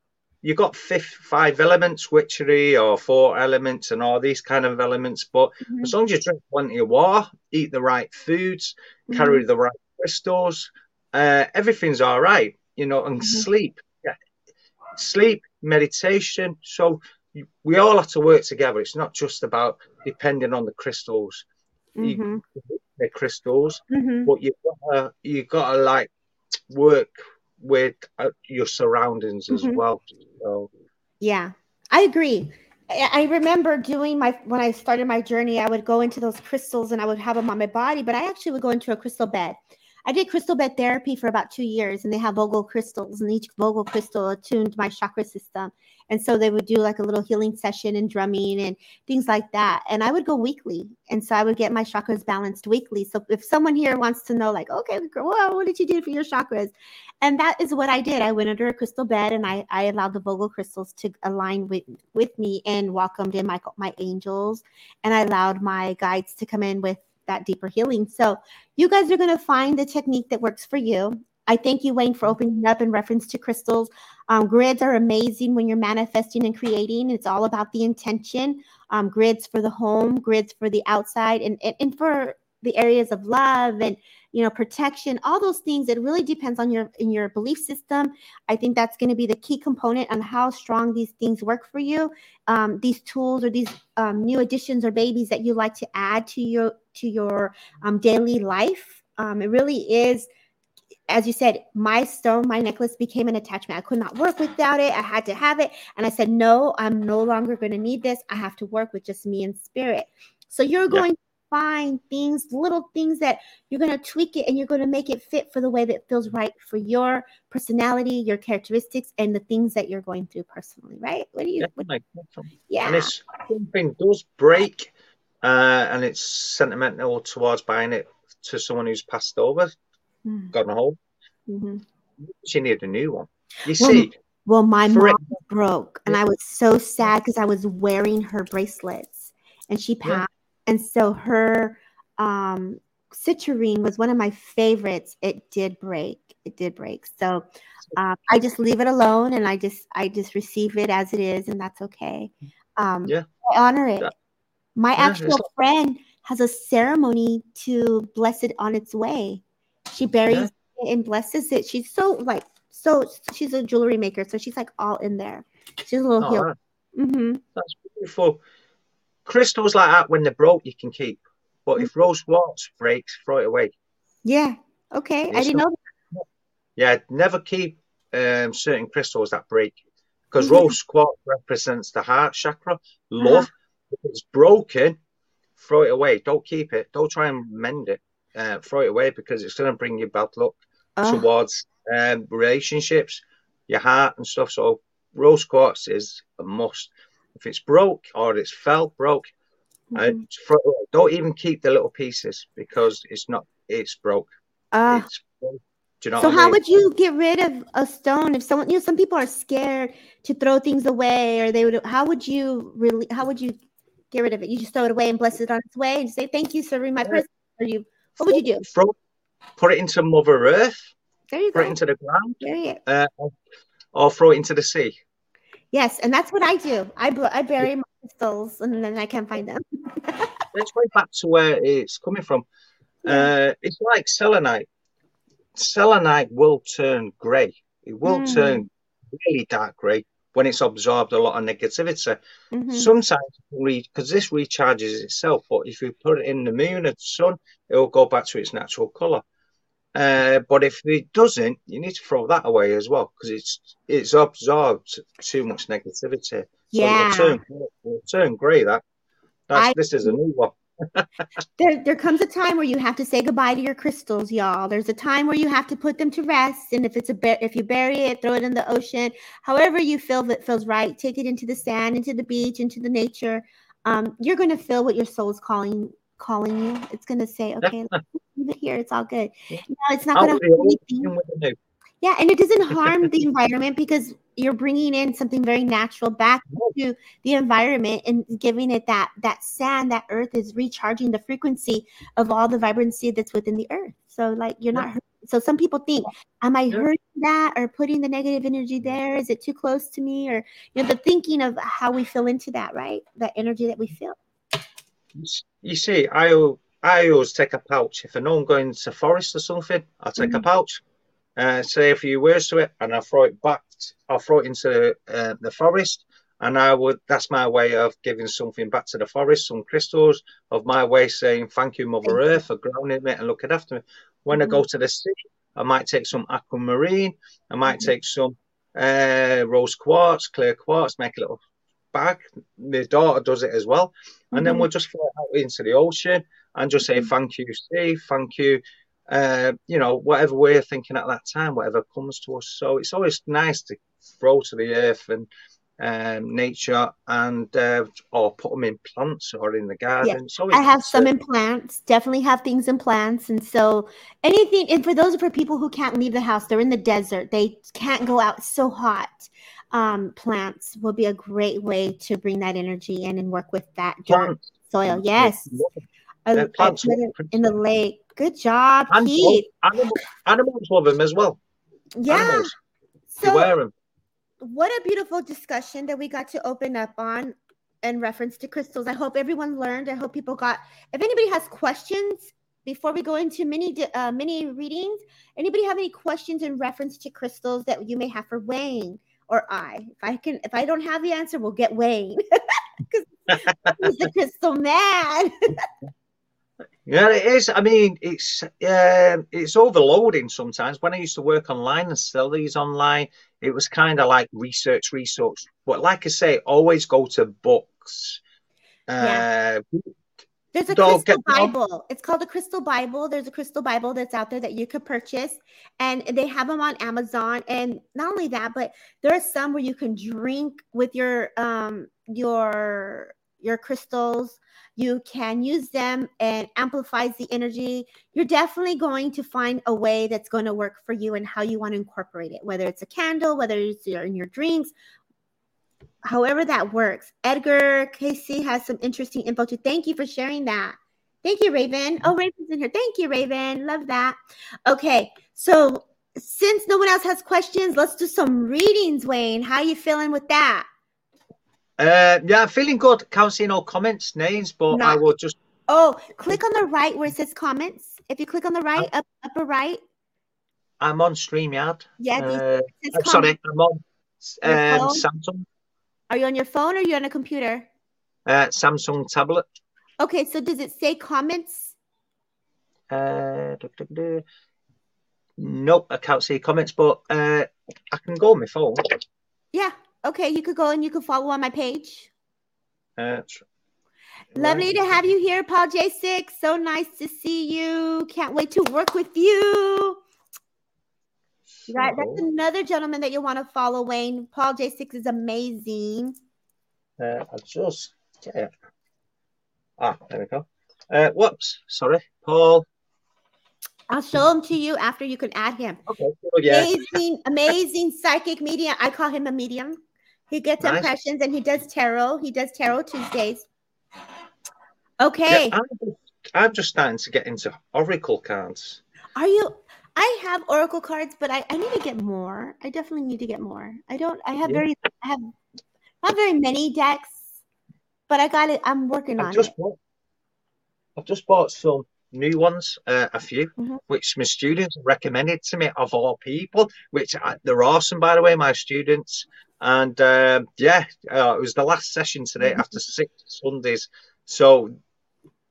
you got fifth, five elements, witchery or four elements and all these kind of elements. But mm-hmm. as long as you drink plenty of water, eat the right foods, carry mm-hmm. the right crystals, uh, everything's all right you know, and mm-hmm. sleep. Yeah. Sleep, meditation. So we all have to work together. It's not just about depending on the crystals. Mm-hmm. You, the crystals, mm-hmm. but you've got to, you've got to like work with uh, your surroundings as mm-hmm. well. So. Yeah, I agree. I remember doing my when I started my journey, I would go into those crystals and I would have them on my body, but I actually would go into a crystal bed I did crystal bed therapy for about two years, and they have Vogel crystals, and each Vogel crystal attuned my chakra system. And so they would do like a little healing session and drumming and things like that. And I would go weekly, and so I would get my chakras balanced weekly. So if someone here wants to know, like, okay, well, what did you do for your chakras? And that is what I did. I went under a crystal bed, and I I allowed the Vogel crystals to align with with me and welcomed in my my angels, and I allowed my guides to come in with that deeper healing. So you guys are going to find the technique that works for you. I thank you, Wayne, for opening up in reference to crystals. Um, grids are amazing when you're manifesting and creating. It's all about the intention. Um, grids for the home, grids for the outside, and, and, and for the areas of love and you know protection all those things it really depends on your in your belief system i think that's going to be the key component on how strong these things work for you um, these tools or these um, new additions or babies that you like to add to your to your um, daily life um, it really is as you said, my stone, my necklace became an attachment. I could not work without it. I had to have it. And I said, no, I'm no longer going to need this. I have to work with just me and spirit. So you're going to find things, little things that you're going to tweak it and you're going to make it fit for the way that feels right for your personality, your characteristics, and the things that you're going through personally, right? What do you? What, yeah. Something does break, uh, and it's sentimental towards buying it to someone who's passed over, mm. gone home, mm-hmm. she needed a new one. You well, see. Well, my mom it, broke, and I was so sad because I was wearing her bracelets, and she passed. Yeah and so her um, citrine was one of my favorites. It did break. It did break. So um, I just leave it alone, and I just I just receive it as it is, and that's okay. Um, yeah, I honor it. Yeah. My actual friend has a ceremony to bless it on its way. She buries yeah. it and blesses it. She's so like so. She's a jewelry maker, so she's like all in there. She's a little oh, healed. Mm-hmm. That's beautiful crystals like that, when they're broke, you can keep. But if rose quartz breaks, throw it away. Yeah. Okay. I didn't know. That. Yeah. Never keep um, certain crystals that break because mm-hmm. rose quartz represents the heart chakra, love. Uh-huh. If it's broken, throw it away. Don't keep it. Don't try and mend it. Uh, throw it away because it's going to bring you bad luck uh. towards um, relationships, your heart, and stuff. So rose quartz is a must. If it's broke or it's fell broke, mm-hmm. uh, don't even keep the little pieces because it's not. It's broke. Uh, it's Do you know so how mean? would you get rid of a stone if someone you know some people are scared to throw things away or they would how would you really how would you get rid of it you just throw it away and bless it on its way and say thank you serving my person or you what would you do throw, put it into mother earth there you put go. it into the ground you uh, or throw it into the sea Yes, and that's what I do. I I bury my crystals and then I can't find them. Let's go back to where it's coming from. Uh, it's like selenite. Selenite will turn grey. It will mm. turn really dark grey when it's absorbed a lot of negativity. Mm-hmm. Sometimes, because this recharges itself, but if you put it in the moon the sun, it will go back to its natural colour. Uh, but if it doesn't, you need to throw that away as well because it's it's absorbed too much negativity. So yeah, it'll turn, it'll turn grey. That that's, I, this is a new one. There, there comes a time where you have to say goodbye to your crystals, y'all. There's a time where you have to put them to rest, and if it's a if you bury it, throw it in the ocean. However you feel that feels right, take it into the sand, into the beach, into the nature. Um, you're going to feel what your soul's calling calling you. It's going to say, okay, leave it here. It's all good. No, it's not going to Yeah, and it doesn't harm the environment because you're bringing in something very natural back to the environment and giving it that that sand, that earth is recharging the frequency of all the vibrancy that's within the earth. So like you're not hurting. So some people think, am I hurting that or putting the negative energy there? Is it too close to me? Or you know, the thinking of how we feel into that, right? That energy that we feel you see, I I always take a pouch. If I know I'm going to forest or something, I'll take mm-hmm. a pouch, uh, say a few words to it, and I'll throw it back. I'll throw it into uh, the forest, and I would. That's my way of giving something back to the forest, some crystals of my way saying thank you, Mother Earth, for grounding me and looking after me. When mm-hmm. I go mm-hmm. to the sea, I might take some aquamarine. I might mm-hmm. take some uh, rose quartz, clear quartz, make a little bag. My daughter does it as well. And mm-hmm. then we'll just fly out into the ocean and just say, mm-hmm. thank you, Steve, thank you. Uh, you know, whatever we're thinking at that time, whatever comes to us. So it's always nice to throw to the earth and um, nature and uh, or put them in plants or in the garden. Yeah. I have some in plants. Definitely have things in plants, and so anything. And for those for people who can't leave the house, they're in the desert. They can't go out. So hot. Um, plants will be a great way to bring that energy in and work with that plants. soil. Yes, yeah, plants in the lake. Good job, Keith. Animals, animals love them as well. Yeah. Animals. So, wear them what a beautiful discussion that we got to open up on in reference to crystals. I hope everyone learned. I hope people got. If anybody has questions before we go into mini uh, mini readings, anybody have any questions in reference to crystals that you may have for Wayne or I? If I can, if I don't have the answer, we'll get Wayne because he's the crystal man. Yeah, it is. I mean, it's uh, it's overloading sometimes. When I used to work online and sell these online, it was kind of like research, research. But like I say, always go to books. Yeah. Uh, there's a crystal Bible. It's called a crystal Bible. There's a crystal Bible that's out there that you could purchase, and they have them on Amazon. And not only that, but there are some where you can drink with your um your your crystals you can use them and amplifies the energy. You're definitely going to find a way that's going to work for you and how you want to incorporate it whether it's a candle whether it's in your dreams however that works. Edgar Cayce has some interesting info too. Thank you for sharing that. Thank you raven. Oh raven's in here. Thank you raven. Love that. Okay so since no one else has questions let's do some readings wayne. How you feeling with that uh, yeah, feeling good. Can't see no comments, names, but I will just. Oh, click on the right where it says comments. If you click on the right, up upper right. I'm on StreamYard. Yeah. Uh, I'm sorry, I'm on um, Samsung. Are you on your phone or are you on a computer? Uh, Samsung tablet. Okay, so does it say comments? Uh, nope, I can't see comments, but uh, I can go on my phone. Yeah, Okay, you could go and you could follow on my page. That's Lovely to have you here, Paul J6. So nice to see you. Can't wait to work with you. Right, that's another gentleman that you want to follow, Wayne. Paul J6 is amazing. Uh, I just yeah. Ah, there we go. Uh, whoops, sorry, Paul. I'll show him to you after you can add him. Okay, well, yeah. Amazing, amazing psychic medium. I call him a medium. He gets nice. impressions and he does tarot. He does tarot Tuesdays. Okay. Yeah, I'm, just, I'm just starting to get into oracle cards. Are you? I have oracle cards, but I, I need to get more. I definitely need to get more. I don't. I have yeah. very. I have not very many decks, but I got it. I'm working I've on just it. Bought, I've just bought some new ones, uh, a few, mm-hmm. which my students recommended to me of all people, which I, they're awesome, by the way, my students. And uh, yeah, uh, it was the last session today mm-hmm. after six Sundays. So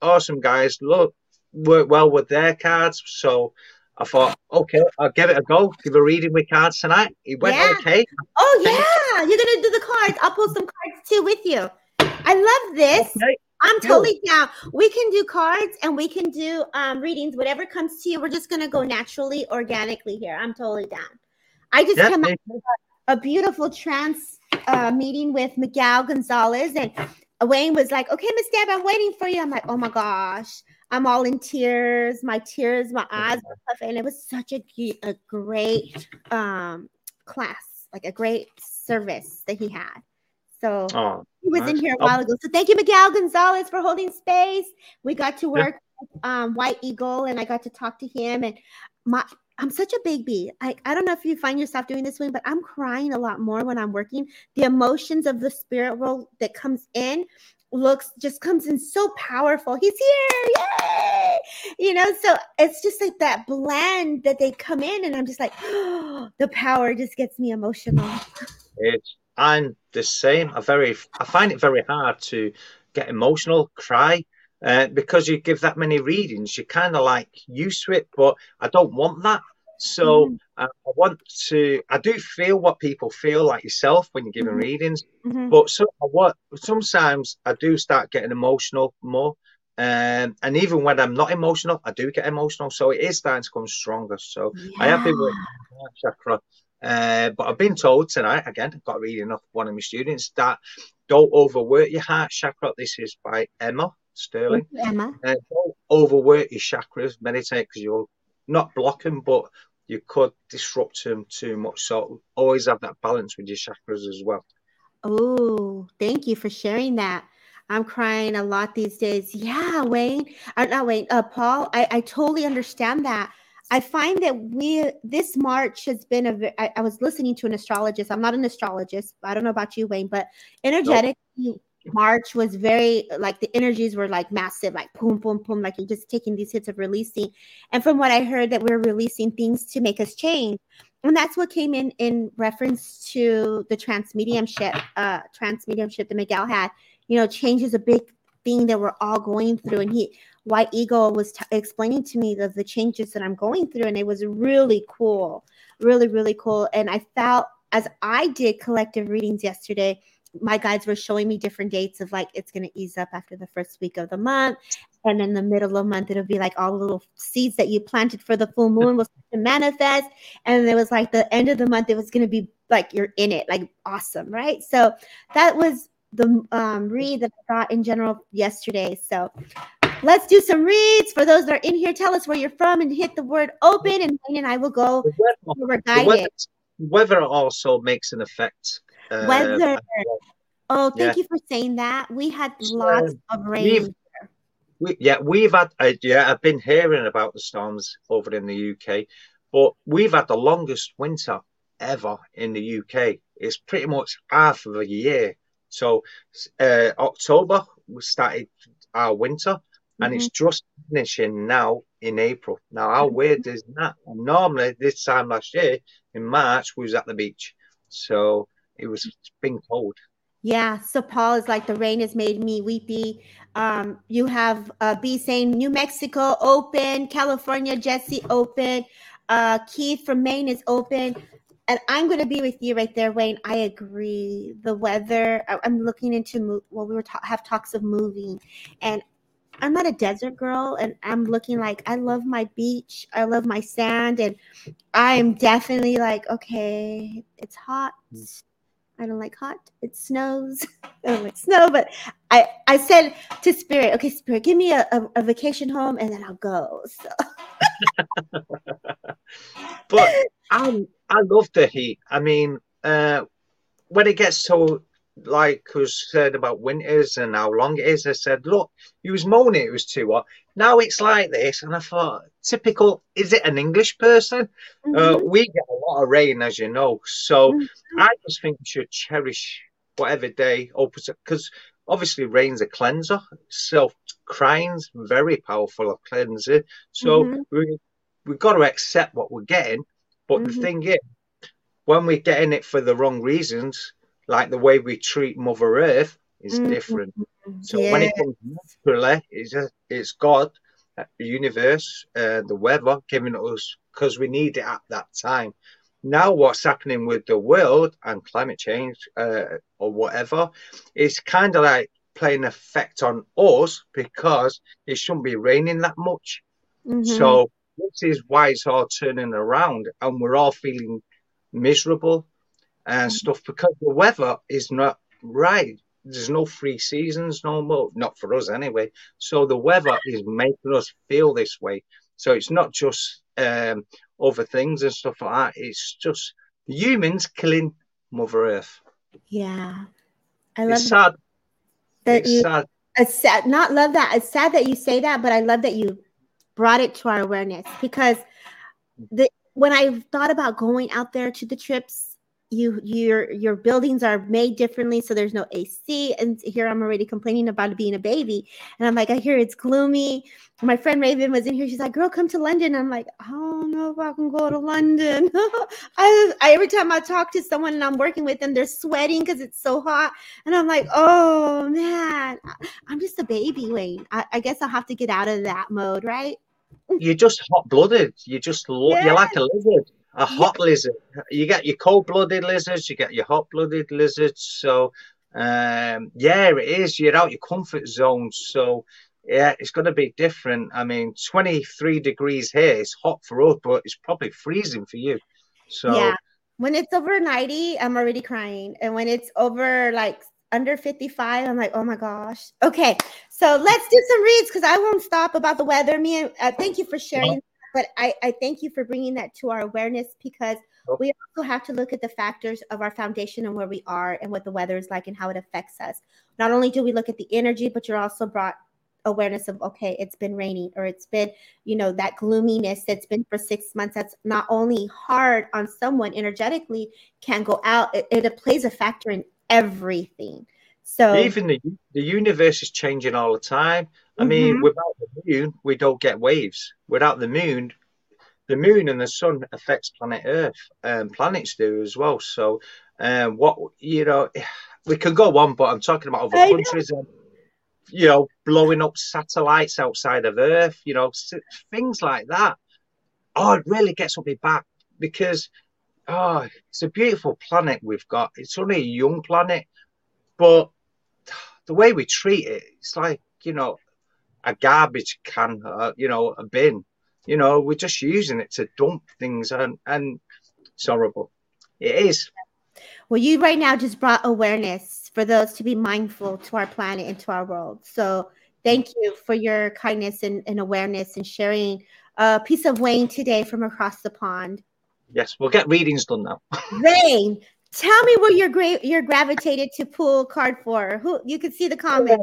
awesome guys, look, work well with their cards. So I thought, okay, I'll give it a go. Give a reading with cards tonight. It went yeah. okay. Oh yeah, you're gonna do the cards. I'll pull some cards too with you. I love this. Okay. I'm totally down. We can do cards and we can do um, readings, whatever comes to you. We're just gonna go naturally, organically here. I'm totally down. I just yep, come out a beautiful trance uh, meeting with Miguel Gonzalez, and Wayne was like, "Okay, Miss Deb, I'm waiting for you." I'm like, "Oh my gosh." I'm all in tears. My tears, my eyes are puffing. And it was such a, a great um, class, like a great service that he had. So oh, he was nice. in here a while ago. So thank you, Miguel Gonzalez, for holding space. We got to work yeah. with, um, White Eagle, and I got to talk to him. And my I'm such a baby. I, I don't know if you find yourself doing this way, but I'm crying a lot more when I'm working. The emotions of the spirit world that comes in looks just comes in so powerful. He's here, yay! You know, so it's just like that blend that they come in, and I'm just like, oh, the power just gets me emotional. It's I'm the same. I very I find it very hard to get emotional, cry uh, because you give that many readings, you're kind of like used to it. But I don't want that. So mm-hmm. I, I, want to. I do feel what people feel like yourself when you're giving mm-hmm. readings, mm-hmm. but so what? Sometimes I do start getting emotional more. Um, and even when I'm not emotional, I do get emotional. So it is starting to come stronger. So yeah. I have been working chakra. Uh, but I've been told tonight, again, I've got reading off one of my students, that don't overwork your heart chakra. This is by Emma Sterling. Emma. Uh, don't overwork your chakras. Meditate because you'll not block them, but you could disrupt them too much. So always have that balance with your chakras as well. Oh, thank you for sharing that. I'm crying a lot these days. Yeah, Wayne. Uh, not Wayne. Uh, Paul. I, I totally understand that. I find that we this March has been a. I, I was listening to an astrologist. I'm not an astrologist. I don't know about you, Wayne, but energetic nope. March was very like the energies were like massive, like boom, boom, boom, like you're just taking these hits of releasing. And from what I heard, that we're releasing things to make us change. And that's what came in in reference to the trance mediumship, uh, trance mediumship that Miguel had you know, change is a big thing that we're all going through. And he, White Eagle, was t- explaining to me the, the changes that I'm going through, and it was really cool, really, really cool. And I felt as I did collective readings yesterday, my guides were showing me different dates of like it's going to ease up after the first week of the month and in the middle of the month it'll be like all the little seeds that you planted for the full moon was to manifest and it was like the end of the month it was going to be like you're in it like awesome right so that was the um, read that I got in general yesterday. So let's do some reads for those that are in here. Tell us where you're from and hit the word open, and Wayne and I will go. we're guided. Weather, weather, also makes an effect. Uh, weather. Oh, thank yeah. you for saying that. We had lots of rain. We, yeah, we've had. Uh, yeah, I've been hearing about the storms over in the UK, but we've had the longest winter ever in the UK. It's pretty much half of a year so uh, October we started our winter, mm-hmm. and it's mm-hmm. just finishing now in April. Now, how weird is that? Normally, this time last year in March, we was at the beach, so it was been cold. Yeah. So Paul is like the rain has made me weepy. Um, you have uh, B saying New Mexico open, California Jesse open, uh, Keith from Maine is open and I'm going to be with you right there, Wayne. I agree. The weather. I'm looking into well, we were ta- have talks of moving, and I'm not a desert girl, and I'm looking like I love my beach. I love my sand, and I'm definitely like, okay, it's hot. I don't like hot. It snows. I don't like snow, but I I said to Spirit, okay, Spirit, give me a, a, a vacation home, and then I'll go. So. but I I love the heat. I mean, uh, when it gets so like was said about winters and how long it is, I said, look, you was moaning it was too hot. Now it's like this, and I thought, typical. Is it an English person? Uh, mm-hmm. Uh, we get a lot of rain, as you know, so mm-hmm. I just think we should cherish whatever day opens up because obviously rain's a cleanser. Self crying's very powerful of cleansing. So mm-hmm. we we've got to accept what we're getting but mm-hmm. the thing is, when we're getting it for the wrong reasons, like the way we treat Mother Earth is mm-hmm. different. So yeah. when it comes naturally, it's just, it's God, uh, the universe, uh, the weather giving us because we need it at that time. Now, what's happening with the world and climate change uh, or whatever, it's kind of like playing effect on us because it shouldn't be raining that much. Mm-hmm. So this is why it's all turning around and we're all feeling miserable and mm-hmm. stuff because the weather is not right. There's no free seasons no more, not for us anyway. So the weather is making us feel this way. So it's not just um, other things and stuff like that. It's just humans killing Mother Earth. Yeah, I love it's sad. That it's you, sad. It's sad. Not love that. It's sad that you say that, but I love that you brought it to our awareness because the when I thought about going out there to the trips, you your your buildings are made differently, so there's no AC. And here I'm already complaining about being a baby, and I'm like, I hear it's gloomy. My friend Raven was in here. She's like, "Girl, come to London." I'm like, I don't know if I can go to London. I, I every time I talk to someone and I'm working with them, they're sweating because it's so hot, and I'm like, oh man, I'm just a baby, Wayne. I, I guess I'll have to get out of that mode, right? you're just hot blooded. You just yes. you're like a lizard, a hot lizard. You get your cold blooded lizards, you get your hot blooded lizards. So um, yeah, it is. You're out your comfort zone. So yeah, it's going to be different. I mean, 23 degrees here is hot for us, but it's probably freezing for you. So yeah, when it's over 90, I'm already crying, and when it's over like under 55 i'm like oh my gosh okay so let's do some reads because i won't stop about the weather me and uh, thank you for sharing but I, I thank you for bringing that to our awareness because we also have to look at the factors of our foundation and where we are and what the weather is like and how it affects us not only do we look at the energy but you're also brought awareness of okay it's been raining or it's been you know that gloominess that's been for six months that's not only hard on someone energetically can go out it, it plays a factor in everything. So even the the universe is changing all the time. I mm-hmm. mean, without the moon, we don't get waves. Without the moon, the moon and the sun affects planet Earth, and um, planets do as well. So, um, what you know, we can go on, but I'm talking about other I countries know. and you know, blowing up satellites outside of Earth. You know, things like that. Oh, it really gets on my back because oh, it's a beautiful planet we've got. It's only a young planet, but the way we treat it, it's like you know, a garbage can, uh, you know, a bin. You know, we're just using it to dump things, and and it's horrible. It is. Well, you right now just brought awareness for those to be mindful to our planet and to our world. So thank you for your kindness and, and awareness and sharing a piece of Wayne today from across the pond. Yes, we'll get readings done now. Rain, tell me where you're gra- you're gravitated to pull card for. Who you can see the comment.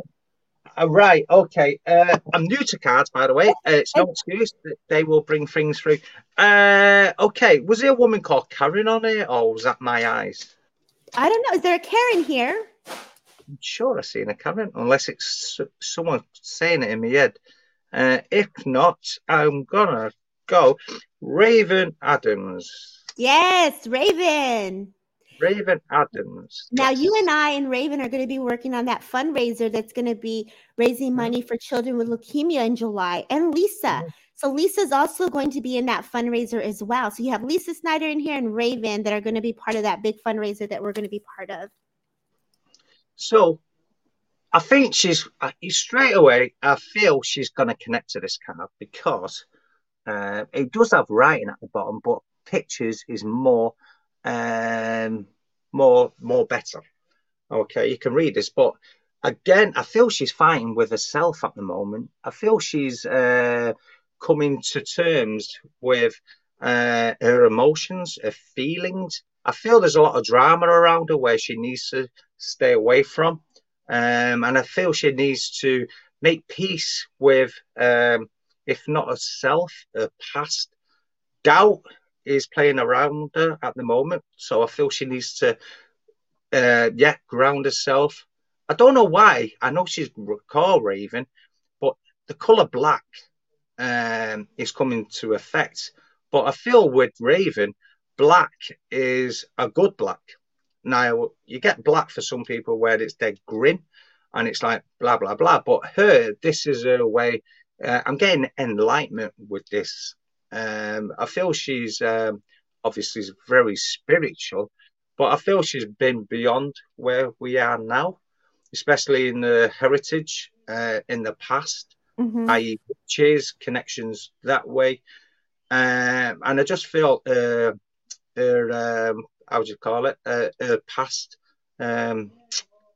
Uh, right, okay. Uh, I'm new to cards, by the way. Uh, it's no excuse. They will bring things through. Uh, okay, was there a woman called Karen on it, or was that my eyes? I don't know. Is there a Karen here? I'm sure I've seen a Karen, unless it's someone saying it in my head. Uh, if not, I'm gonna go. Raven Adams. Yes, Raven. Raven Adams. Now, you and I and Raven are going to be working on that fundraiser that's going to be raising mm-hmm. money for children with leukemia in July, and Lisa. Mm-hmm. So, Lisa's also going to be in that fundraiser as well. So, you have Lisa Snyder in here and Raven that are going to be part of that big fundraiser that we're going to be part of. So, I think she's straight away, I feel she's going to connect to this card because uh, it does have writing at the bottom, but pictures is more, um, more, more better. Okay, you can read this, but again, I feel she's fighting with herself at the moment. I feel she's uh, coming to terms with uh, her emotions, her feelings. I feel there's a lot of drama around her where she needs to stay away from. Um, and I feel she needs to make peace with um, if not herself, her past. Doubt is playing around her at the moment, so I feel she needs to, uh, yeah, ground herself. I don't know why. I know she's called Raven, but the color black um, is coming to effect. But I feel with Raven, black is a good black. Now you get black for some people where it's dead grin, and it's like blah blah blah. But her, this is a way uh, I'm getting enlightenment with this. Um, I feel she's um, obviously very spiritual, but I feel she's been beyond where we are now, especially in the heritage uh, in the past, mm-hmm. i.e., witches, connections that way. Um, and I just feel uh, her, um, how would you call it, uh, her past um,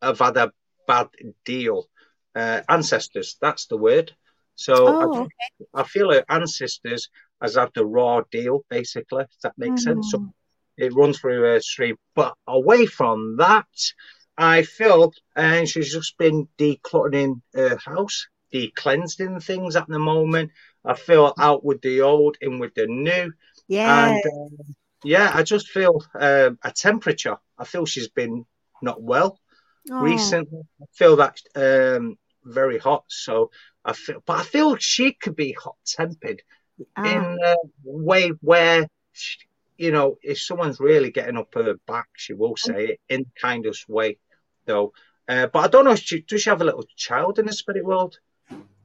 have had a bad deal. Uh, ancestors, that's the word. So oh, I, okay. I, feel her ancestors has had the raw deal, basically, if that makes mm-hmm. sense. So mm. it runs through her stream. But away from that, I feel and uh, she's just been decluttering her house, decleansing things at the moment. I feel out with the old, in with the new. Yeah. And uh, yeah, I just feel uh, a temperature. I feel she's been not well oh. recently. I feel that um, very hot. So I feel, but I feel she could be hot tempered ah. in a way where, she, you know, if someone's really getting up her back, she will say it in kind of way, though. Uh, but I don't know. She, does she have a little child in the spirit world?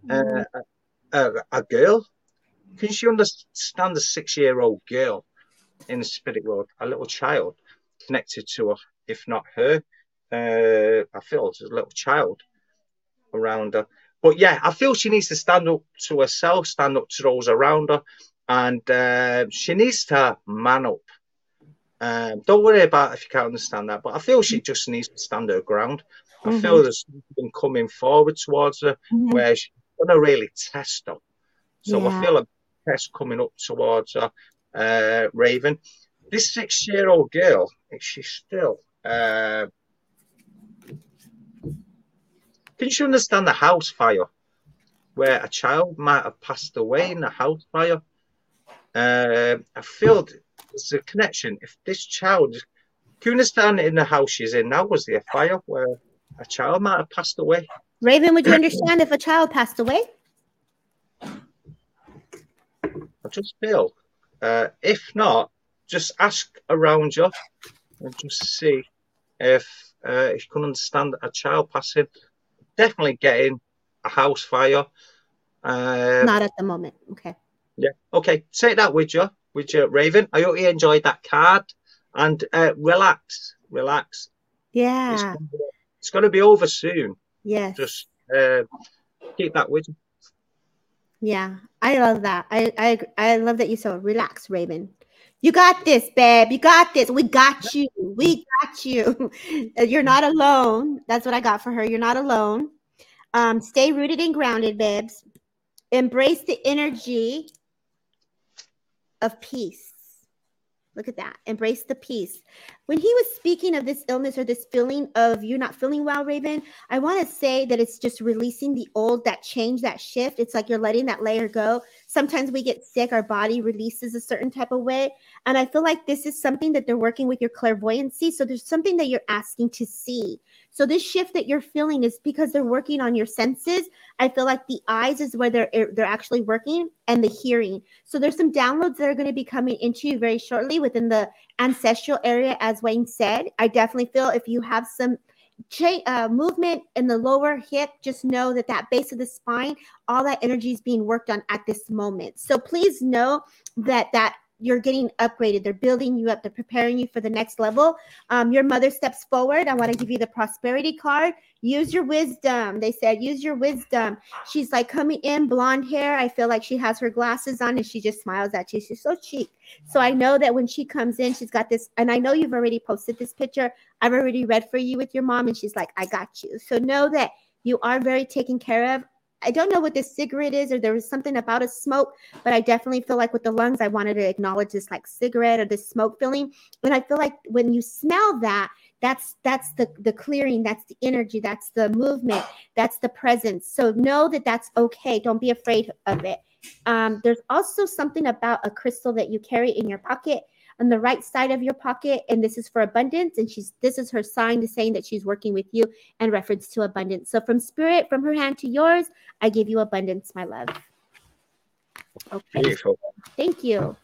Uh, a, a, a, girl. can she understand a six-year-old girl in the spirit world, a little child connected to her, if not her? Uh, I feel there's a little child around her. But yeah, I feel she needs to stand up to herself, stand up to those around her, and uh, she needs to man up. Um, don't worry about if you can't understand that, but I feel she just needs to stand her ground. I mm-hmm. feel there's something coming forward towards her mm-hmm. where she's going to really test her. So yeah. I feel a test coming up towards her, uh, Raven. This six year old girl, she's still. Uh, can you understand the house fire where a child might have passed away in the house fire? Uh, I feel there's a connection. If this child, can you understand in the house she's in now was there a fire where a child might have passed away? Raven, would you understand if a child passed away? I just feel, uh, if not, just ask around you and just see if uh, if you can understand a child passing. Definitely getting a house fire. Uh, not at the moment. Okay. Yeah. Okay. Take that with you, with you, Raven. I hope you enjoyed that card and uh, relax, relax. Yeah. It's, it's going to be over soon. Yeah. Just uh, keep that with you. Yeah, I love that. I I I love that you said relax, Raven. You got this, babe. You got this. We got you. We got you. You're not alone. That's what I got for her. You're not alone. Um, stay rooted and grounded, babes. Embrace the energy of peace. Look at that. Embrace the peace. When he was speaking of this illness or this feeling of you not feeling well, Raven, I want to say that it's just releasing the old, that change, that shift. It's like you're letting that layer go. Sometimes we get sick, our body releases a certain type of way. And I feel like this is something that they're working with your clairvoyancy. So there's something that you're asking to see. So this shift that you're feeling is because they're working on your senses. I feel like the eyes is where they're they're actually working and the hearing. So there's some downloads that are going to be coming into you very shortly within the ancestral area as Wayne said. I definitely feel if you have some uh, movement in the lower hip, just know that that base of the spine, all that energy is being worked on at this moment. So please know that that you're getting upgraded. They're building you up. They're preparing you for the next level. Um, your mother steps forward. I want to give you the prosperity card. Use your wisdom. They said, use your wisdom. She's like coming in, blonde hair. I feel like she has her glasses on and she just smiles at you. She's so chic. So I know that when she comes in, she's got this. And I know you've already posted this picture. I've already read for you with your mom. And she's like, I got you. So know that you are very taken care of. I don't know what this cigarette is, or there was something about a smoke, but I definitely feel like with the lungs, I wanted to acknowledge this like cigarette or this smoke feeling. And I feel like when you smell that, that's that's the the clearing, that's the energy, that's the movement, that's the presence. So know that that's okay. Don't be afraid of it. Um, there's also something about a crystal that you carry in your pocket on the right side of your pocket and this is for abundance and she's this is her sign to saying that she's working with you and reference to abundance. So from spirit from her hand to yours i give you abundance my love. Okay. Beautiful. thank you.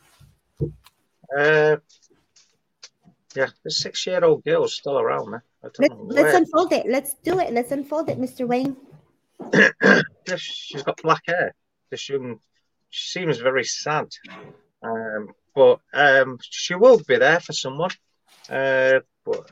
Uh yeah the six year old girl is still around man. Let's, let's unfold it. Let's do it. Let's unfold it mr wayne. She's got black hair. This she seems very sad. Um but um, she will be there for someone. Uh, but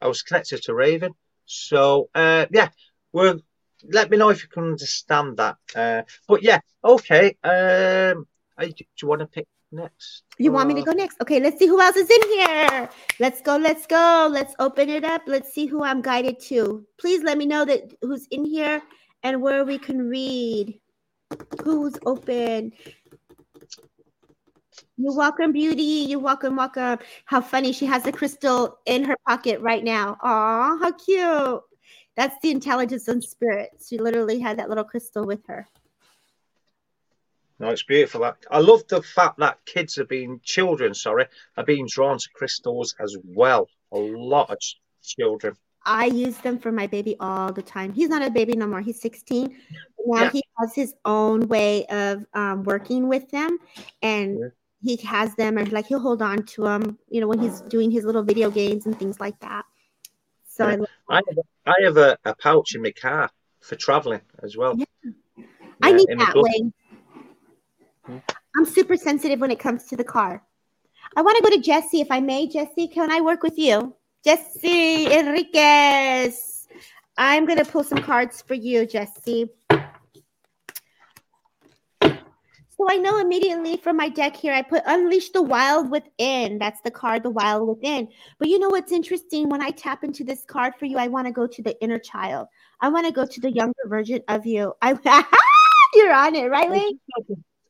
I was connected to Raven, so uh, yeah, well, let me know if you can understand that. Uh, but yeah, okay. Um, do you want to pick next? You want me to go next? Okay, let's see who else is in here. Let's go, let's go. Let's open it up. Let's see who I'm guided to. Please let me know that who's in here and where we can read. Who's open? You're welcome, beauty. You're welcome, welcome. How funny. She has a crystal in her pocket right now. Aw, how cute. That's the intelligence and spirit. She literally had that little crystal with her. No, it's beautiful. I love the fact that kids are being, children, sorry, are being drawn to crystals as well. A lot of children. I use them for my baby all the time. He's not a baby no more. He's 16. Now yeah. he has his own way of um, working with them. And yeah he has them or like he'll hold on to them, you know, when he's doing his little video games and things like that. So yeah. I, I, have, a, I have a, a, pouch in my car for traveling as well. Yeah. I need that way. Mm-hmm. I'm super sensitive when it comes to the car. I want to go to Jesse, if I may. Jesse, can I work with you? Jesse Enriquez. I'm going to pull some cards for you, Jesse. So I know immediately from my deck here, I put Unleash the Wild Within. That's the card, the Wild Within. But you know what's interesting? When I tap into this card for you, I want to go to the inner child. I want to go to the younger version of you. I You're on it, right?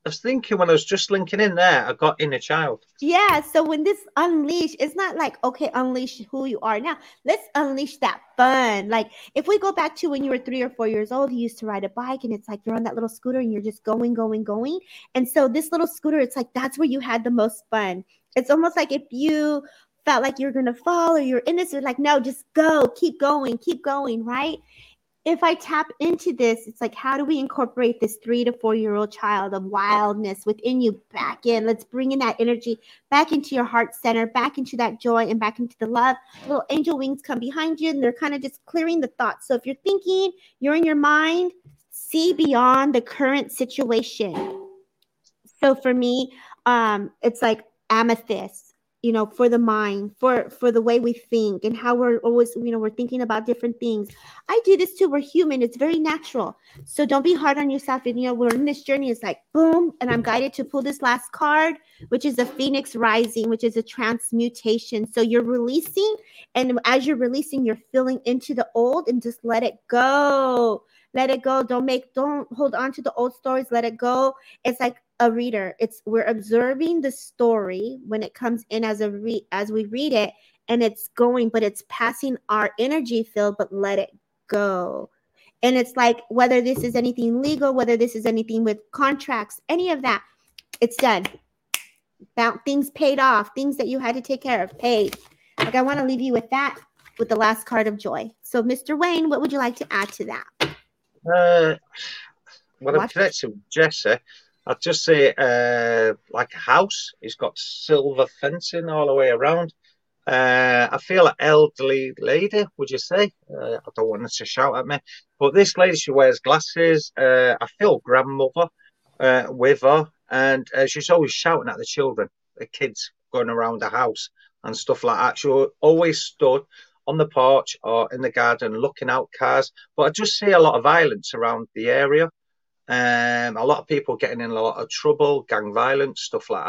I was thinking when I was just linking in there, I got inner child. Yeah. So when this unleash, it's not like, okay, unleash who you are now. Let's unleash that fun. Like if we go back to when you were three or four years old, you used to ride a bike and it's like you're on that little scooter and you're just going, going, going. And so this little scooter, it's like that's where you had the most fun. It's almost like if you felt like you're gonna fall or you're in this, you're like, no, just go, keep going, keep going, right? If I tap into this, it's like, how do we incorporate this three to four year old child of wildness within you back in? Let's bring in that energy back into your heart center, back into that joy, and back into the love. Little angel wings come behind you, and they're kind of just clearing the thoughts. So if you're thinking, you're in your mind, see beyond the current situation. So for me, um, it's like amethyst you know for the mind for for the way we think and how we're always you know we're thinking about different things. I do this too. We're human. It's very natural. So don't be hard on yourself. And you know we're in this journey. It's like boom and i'm guided to pull this last card which is a phoenix rising which is a transmutation. So you're releasing and as you're releasing you're feeling into the old and just let it go let it go. Don't make don't hold on to the old stories. Let it go. It's like a reader. It's we're observing the story when it comes in as a read as we read it and it's going but it's passing our energy field but let it go. And it's like whether this is anything legal whether this is anything with contracts any of that it's done. About things paid off things that you had to take care of paid. Like i want to leave you with that with the last card of joy. So mr wayne what would you like to add to that uh well i'm connected with jesse I'd just say uh, like a house. It's got silver fencing all the way around. Uh, I feel an elderly lady, would you say? Uh, I don't want her to shout at me. But this lady, she wears glasses. Uh, I feel grandmother uh, with her. And uh, she's always shouting at the children, the kids going around the house and stuff like that. She always stood on the porch or in the garden looking out cars. But I just see a lot of violence around the area. Um, a lot of people getting in a lot of trouble, gang violence, stuff like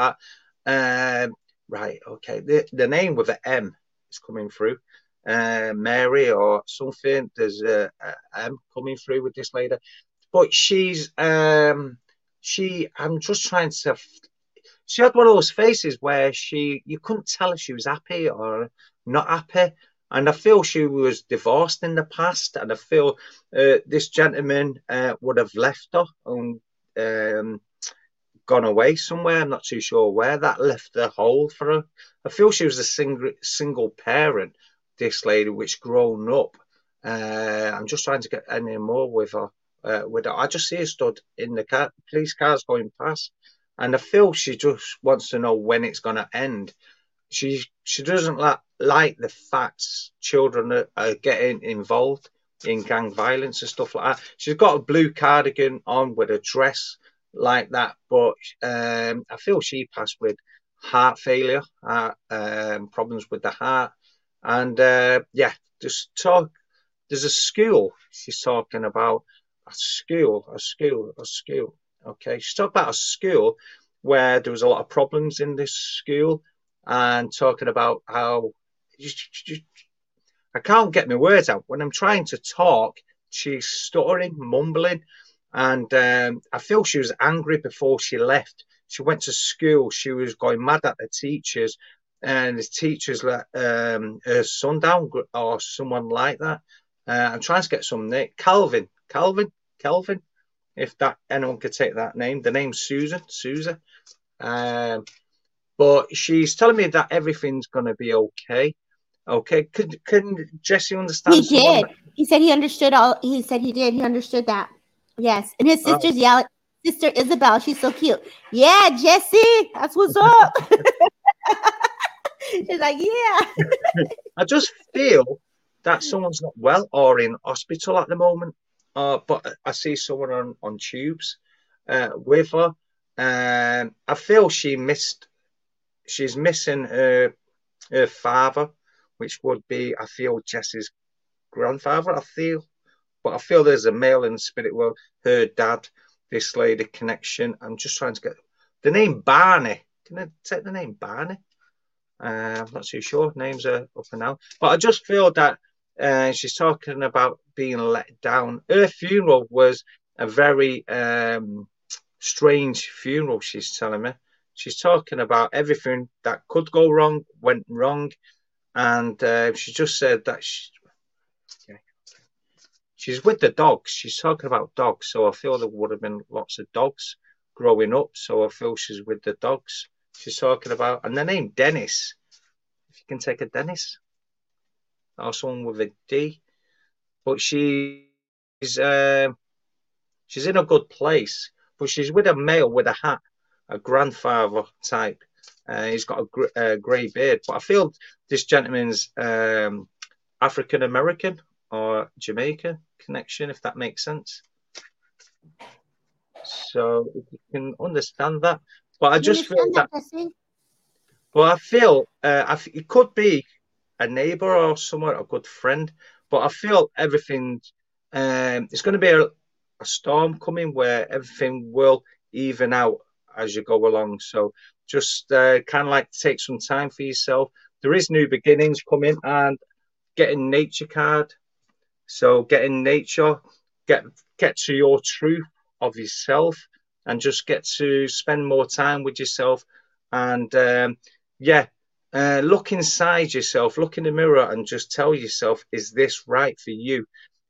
that. Um, right, okay. The, the name with the M is coming through. Uh, Mary or something. There's a, a M coming through with this lady, but she's um, she. I'm just trying to. She had one of those faces where she you couldn't tell if she was happy or not happy. And I feel she was divorced in the past, and I feel uh, this gentleman uh, would have left her and um, gone away somewhere. I'm not too sure where that left a hole for her. I feel she was a single single parent, this lady, which grown up. Uh, I'm just trying to get any more with her. Uh, with her. I just see her stood in the car, police cars going past, and I feel she just wants to know when it's going to end she she doesn't like like the facts children are, are, getting involved in gang violence and stuff like that. She's got a blue cardigan on with a dress like that, but um, I feel she passed with heart failure, um, problems with the heart, and uh, yeah, just talk. There's a school she's talking about a school, a school, a school. Okay, she's talking about a school where there was a lot of problems in this school and talking about how I can't get my words out when I'm trying to talk. She's stuttering, mumbling, and um, I feel she was angry before she left. She went to school. She was going mad at the teachers, and the teachers let um, her son down or someone like that. Uh, I'm trying to get some name. Calvin, Calvin, Calvin. If that anyone could take that name, the name Susan, Susan. Um, but she's telling me that everything's going to be okay. Okay, could can Jesse understand? He did. He said he understood all. He said he did. He understood that. Yes, and his oh. sister's yelling. Sister Isabel, she's so cute. Yeah, Jesse, that's what's up. she's like, yeah. I just feel that someone's not well or in hospital at the moment. Uh, but I see someone on on tubes uh, with her um, I feel she missed. She's missing her her father, which would be I feel Jess's grandfather. I feel, but I feel there's a male in the spirit world. Her dad, this lady connection. I'm just trying to get the name Barney. Can I take the name Barney? Uh, I'm not too sure. Names are up and down, but I just feel that uh, she's talking about being let down. Her funeral was a very um, strange funeral. She's telling me. She's talking about everything that could go wrong went wrong, and uh, she just said that she, she's with the dogs. She's talking about dogs, so I feel there would have been lots of dogs growing up. So I feel she's with the dogs. She's talking about, and the name Dennis. If you can take a Dennis, or someone with a D, but she's uh, she's in a good place. But she's with a male with a hat, a grandfather type. Uh, he's got a, gr- a grey beard, but I feel this gentleman's um, African American or Jamaican connection, if that makes sense. So if you can understand that, but I just feel that. that well, I feel uh, I f- it could be a neighbor or someone, a good friend, but I feel everything. Um, it's going to be a, a storm coming where everything will even out as you go along. So just uh, kind of like take some time for yourself. There is new beginnings coming and getting nature card so get in nature, get get to your truth of yourself, and just get to spend more time with yourself. And um, yeah, uh, look inside yourself, look in the mirror, and just tell yourself, is this right for you?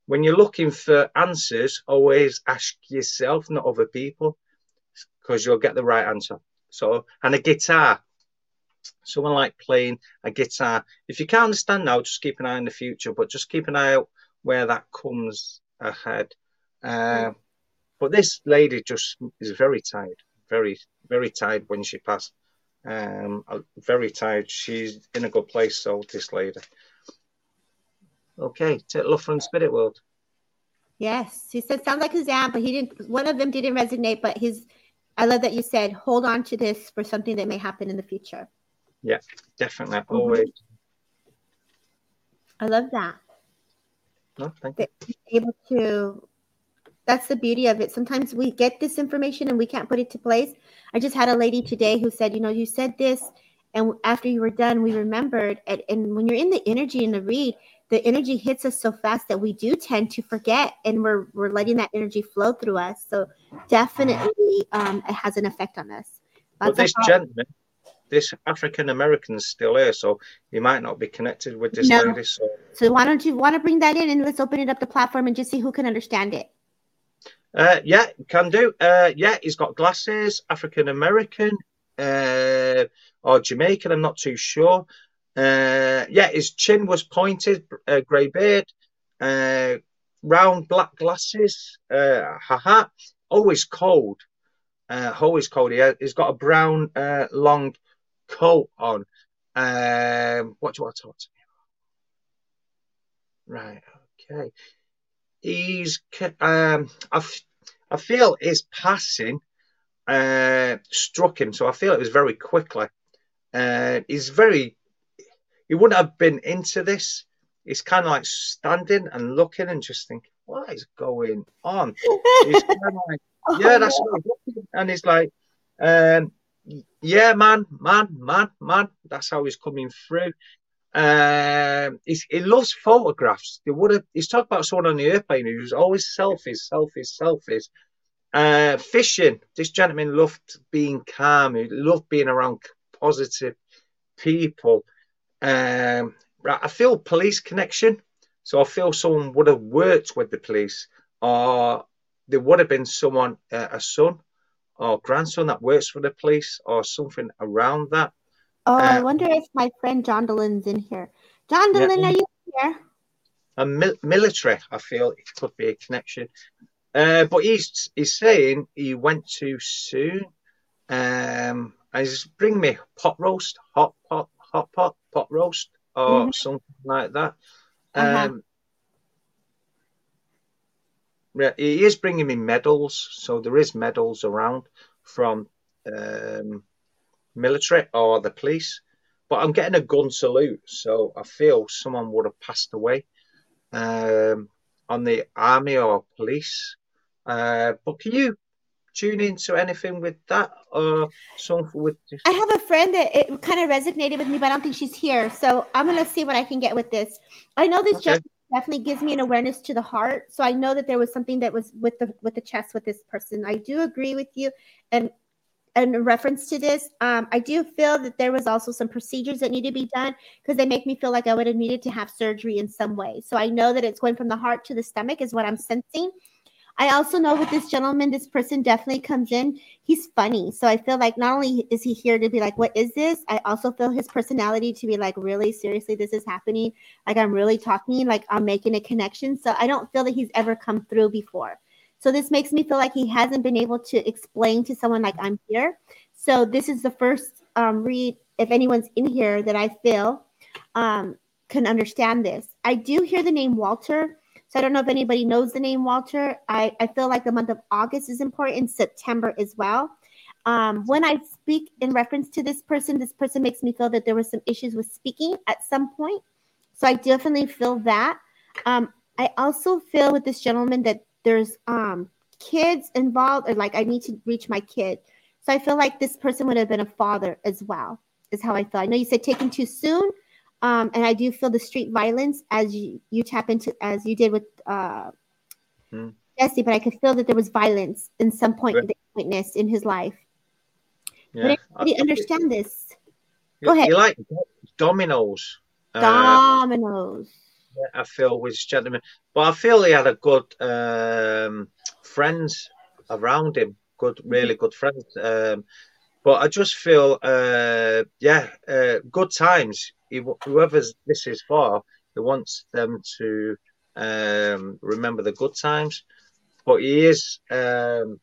When you're looking for answers, always ask yourself, not other people, because you'll get the right answer. So, and a guitar, someone like playing a guitar. If you can't understand now, just keep an eye on the future, but just keep an eye out where that comes ahead. Uh, but this lady just is very tired, very, very tired when she passed. Um, very tired. She's in a good place, so this lady. Okay, take love from spirit world. Yes, he said sounds like his aunt, but he didn't. One of them didn't resonate, but his. I love that you said hold on to this for something that may happen in the future. Yeah, definitely, mm-hmm. always. I love that. No, thank you. Able to. That's the beauty of it. Sometimes we get this information and we can't put it to place. I just had a lady today who said, you know, you said this, and after you were done, we remembered. And, and when you're in the energy in the read, the energy hits us so fast that we do tend to forget, and we're we're letting that energy flow through us. So definitely, um, it has an effect on us. But this gentleman, this African American is still here, so you might not be connected with this no. lady. So. so why don't you want to bring that in and let's open it up the platform and just see who can understand it. Uh, yeah, can do. Uh, yeah, he's got glasses, African American uh, or Jamaican. I'm not too sure. Uh, yeah, his chin was pointed, uh, grey beard, uh, round black glasses, uh, haha. Always cold. Uh, always cold. He has got a brown, uh, long coat on. Um, what do you to talk to me about? Right, okay. He's, um, I, I feel his passing uh, struck him, so I feel it was very quickly. Uh, he's very, he wouldn't have been into this. He's kind of like standing and looking and just thinking, what is going on? He's kind of like, yeah, that's what And he's like, um, yeah, man, man, man, man. That's how he's coming through. Um, he's, he loves photographs. He would have. He's talked about someone on the airplane who's always selfies, selfies, selfies. Uh, fishing. This gentleman loved being calm. He loved being around positive people. Um, I feel police connection. So I feel someone would have worked with the police, or there would have been someone, uh, a son or grandson that works for the police or something around that. Oh, I um, wonder if my friend John Delin's in here. John Delin, yeah. are you here? A mi- military, I feel it could be a connection. Uh, but he's he's saying he went too soon. Um, and he's bring me pot roast, hot pot, hot pot, pot roast, or mm-hmm. something like that. Uh-huh. Um, yeah, he is bringing me medals, so there is medals around. from um, military or the police. But I'm getting a gun salute, so I feel someone would have passed away um, on the army or police. Uh, but can you tune into anything with that or something with? I have a friend that it kind of resonated with me, but I don't think she's here. So I'm gonna see what I can get with this. I know this okay. definitely gives me an awareness to the heart. So I know that there was something that was with the with the chest with this person. I do agree with you, and in reference to this, um, I do feel that there was also some procedures that need to be done because they make me feel like I would have needed to have surgery in some way. So I know that it's going from the heart to the stomach is what I'm sensing. I also know with this gentleman, this person definitely comes in. He's funny. So I feel like not only is he here to be like, what is this? I also feel his personality to be like, really seriously, this is happening. Like I'm really talking, like I'm making a connection. So I don't feel that he's ever come through before. So this makes me feel like he hasn't been able to explain to someone like I'm here. So this is the first um, read, if anyone's in here, that I feel um, can understand this. I do hear the name Walter. So I don't know if anybody knows the name Walter. I, I feel like the month of August is important, September as well. Um, when I speak in reference to this person, this person makes me feel that there were some issues with speaking at some point. So I definitely feel that. Um, I also feel with this gentleman that there's um kids involved or like I need to reach my kid. So I feel like this person would have been a father as well, is how I feel. I know you said taken too soon. Um, and I do feel the street violence as you, you tap into as you did with uh hmm. Jesse, but I could feel that there was violence in some point that witnessed in his life. Yeah. But I, understand this. Go ahead. You like dominoes. Dominoes. Uh, I feel with this gentleman, but I feel he had a good um, friends around him, good, really good friends. Um, but I just feel, uh, yeah, uh, good times. Whoever this is for, he wants them to um, remember the good times. But he is um,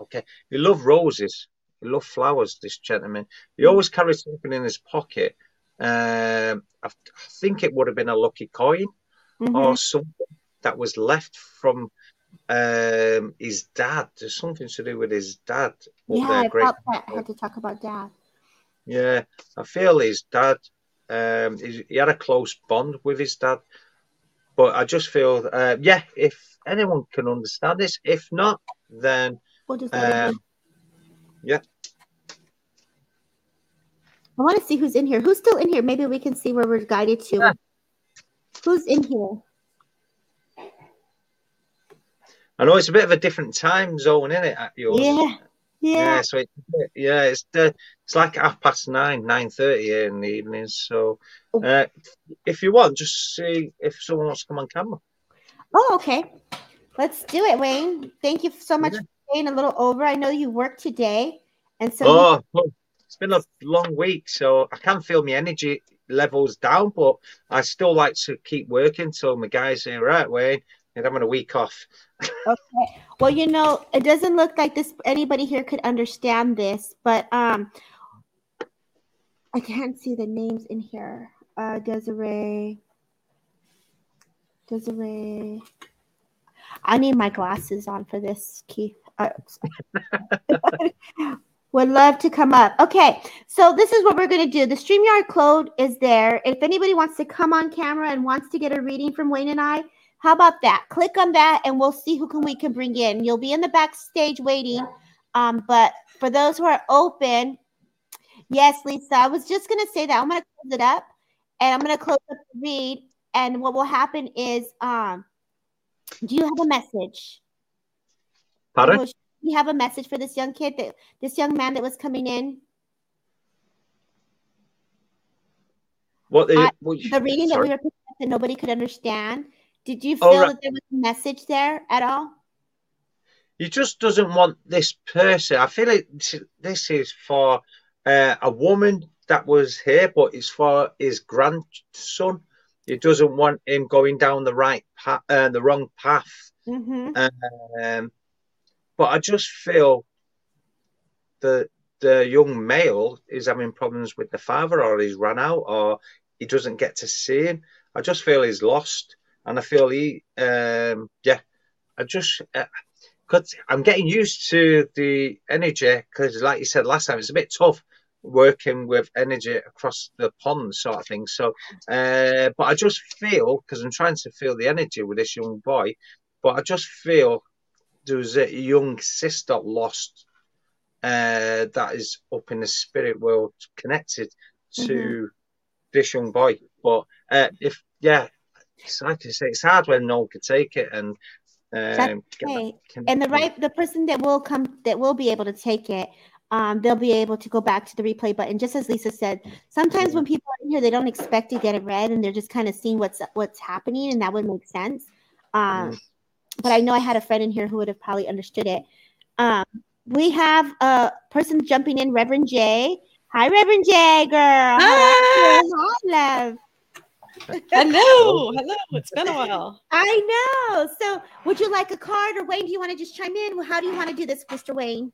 okay. He loves roses. He loves flowers. This gentleman. He always carries something in his pocket um, I, think it would have been a lucky coin mm-hmm. or something that was left from um, his dad. There's something to do with his dad. Yeah, I great... that. I had to talk about dad. Yeah, I feel his dad. Um, he had a close bond with his dad, but I just feel, uh, yeah, if anyone can understand this, if not, then what does that um, yeah, I want to see who's in here. Who's still in here? Maybe we can see where we're guided to. Yeah. Who's in here? I know it's a bit of a different time zone, isn't it? At yours? Yeah. Yeah. Yeah. So it, yeah, it's the it's like half past nine, nine thirty here in the evenings. So oh. uh, if you want, just see if someone wants to come on camera. Oh, okay. Let's do it, Wayne. Thank you so much yeah. for staying a little over. I know you work today, and so. Oh, you- it's been a long week, so I can feel my energy levels down, but I still like to keep working. So my guys say, right, Wayne, you're having a week off. Okay. Well, you know, it doesn't look like this anybody here could understand this, but um I can't see the names in here. Uh Desiree. Desiree. I need my glasses on for this, Keith. Uh, would love to come up. Okay, so this is what we're going to do. The StreamYard code is there. If anybody wants to come on camera and wants to get a reading from Wayne and I, how about that? Click on that and we'll see who can we can bring in. You'll be in the backstage waiting. Um, but for those who are open, yes, Lisa, I was just going to say that. I'm going to close it up and I'm going to close up the read. And what will happen is, um, do you have a message? Pardon? you have a message for this young kid that this young man that was coming in? What the, what the reading sorry? that we were picking up that nobody could understand. Did you oh, feel right. that there was a message there at all? He just doesn't want this person. I feel like this is for uh, a woman that was here, but it's for his grandson. He doesn't want him going down the right path, uh, the wrong path. Mm-hmm. Um, but I just feel that the young male is having problems with the father, or he's run out, or he doesn't get to see him. I just feel he's lost, and I feel he, um, yeah, I just uh, because I'm getting used to the energy. Because, like you said last time, it's a bit tough working with energy across the pond, sort of thing. So, uh, but I just feel because I'm trying to feel the energy with this young boy, but I just feel there was a young sister lost uh, that is up in the spirit world connected to mm-hmm. this young boy. But uh, if yeah, it's like I say, it's hard when no one can take it and. Um, okay. and the right the person that will come that will be able to take it um, they'll be able to go back to the replay button. Just as Lisa said, sometimes when people are in here, they don't expect to get it read, and they're just kind of seeing what's what's happening, and that would make sense. Um, mm. But I know I had a friend in here who would have probably understood it. Um, we have a person jumping in, Reverend J. Hi, Reverend J, girl. Hi, Hi love. Hello, hello. It's been a while. I know. So, would you like a card, or Wayne? Do you want to just chime in? Well, how do you want to do this, Mr. Wayne?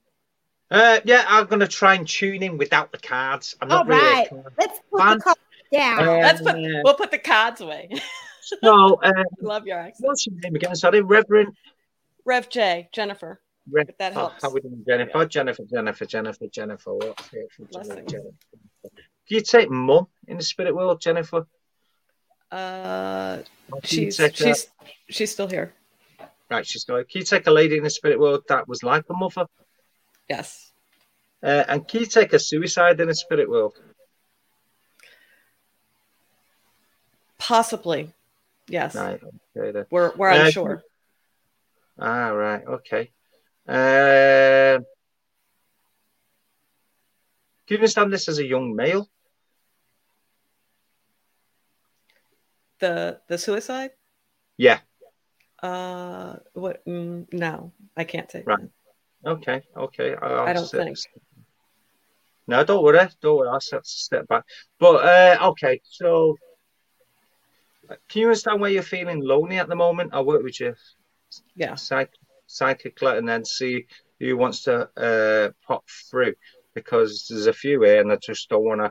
Uh, yeah, I'm going to try and tune in without the cards. I'm not All right. Really Let's put fan. the cards down. Um, Let's put. We'll put the cards away. so, um, love your accent. What's your name again? Sorry, Reverend. Rev J, Jennifer. Rev, if that helps. Oh, how we doing, Jennifer? Yeah. Jennifer, Jennifer, Jennifer, Jennifer. What's it Jennifer, Jennifer? Do you take mum in the spirit world, Jennifer? Uh, she's she's she's still here. Right, she's going. Can you take a lady in the spirit world that was like a mother? Yes. Uh, and can you take a suicide in the spirit world? Possibly. Yes. Right. Okay. We're we're uh, unsure. Ah, right. Okay. Uh, can you understand this as a young male? The the suicide? Yeah. Uh, what? Mm, no, I can't take. Right. Okay, okay. I'll I do not think. No, don't worry. Don't worry. I'll step back. But uh, okay, so can you understand where you're feeling lonely at the moment? I'll work with you. Yeah. Psych- psychically, and then see who wants to uh, pop through because there's a few here, and I just don't want to,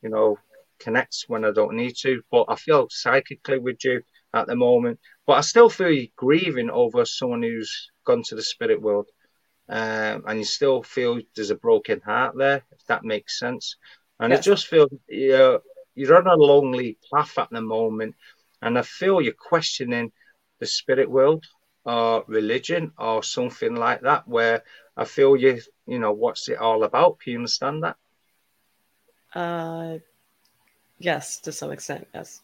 you know, connect when I don't need to. But I feel psychically with you at the moment. But I still feel grieving over someone who's gone to the spirit world um, and you still feel there's a broken heart there, if that makes sense. And yes. it just feels you're, you're on a lonely path at the moment, and I feel you're questioning the spirit world or religion or something like that, where I feel you, you know, what's it all about? Can you understand that? Uh, yes, to some extent, yes.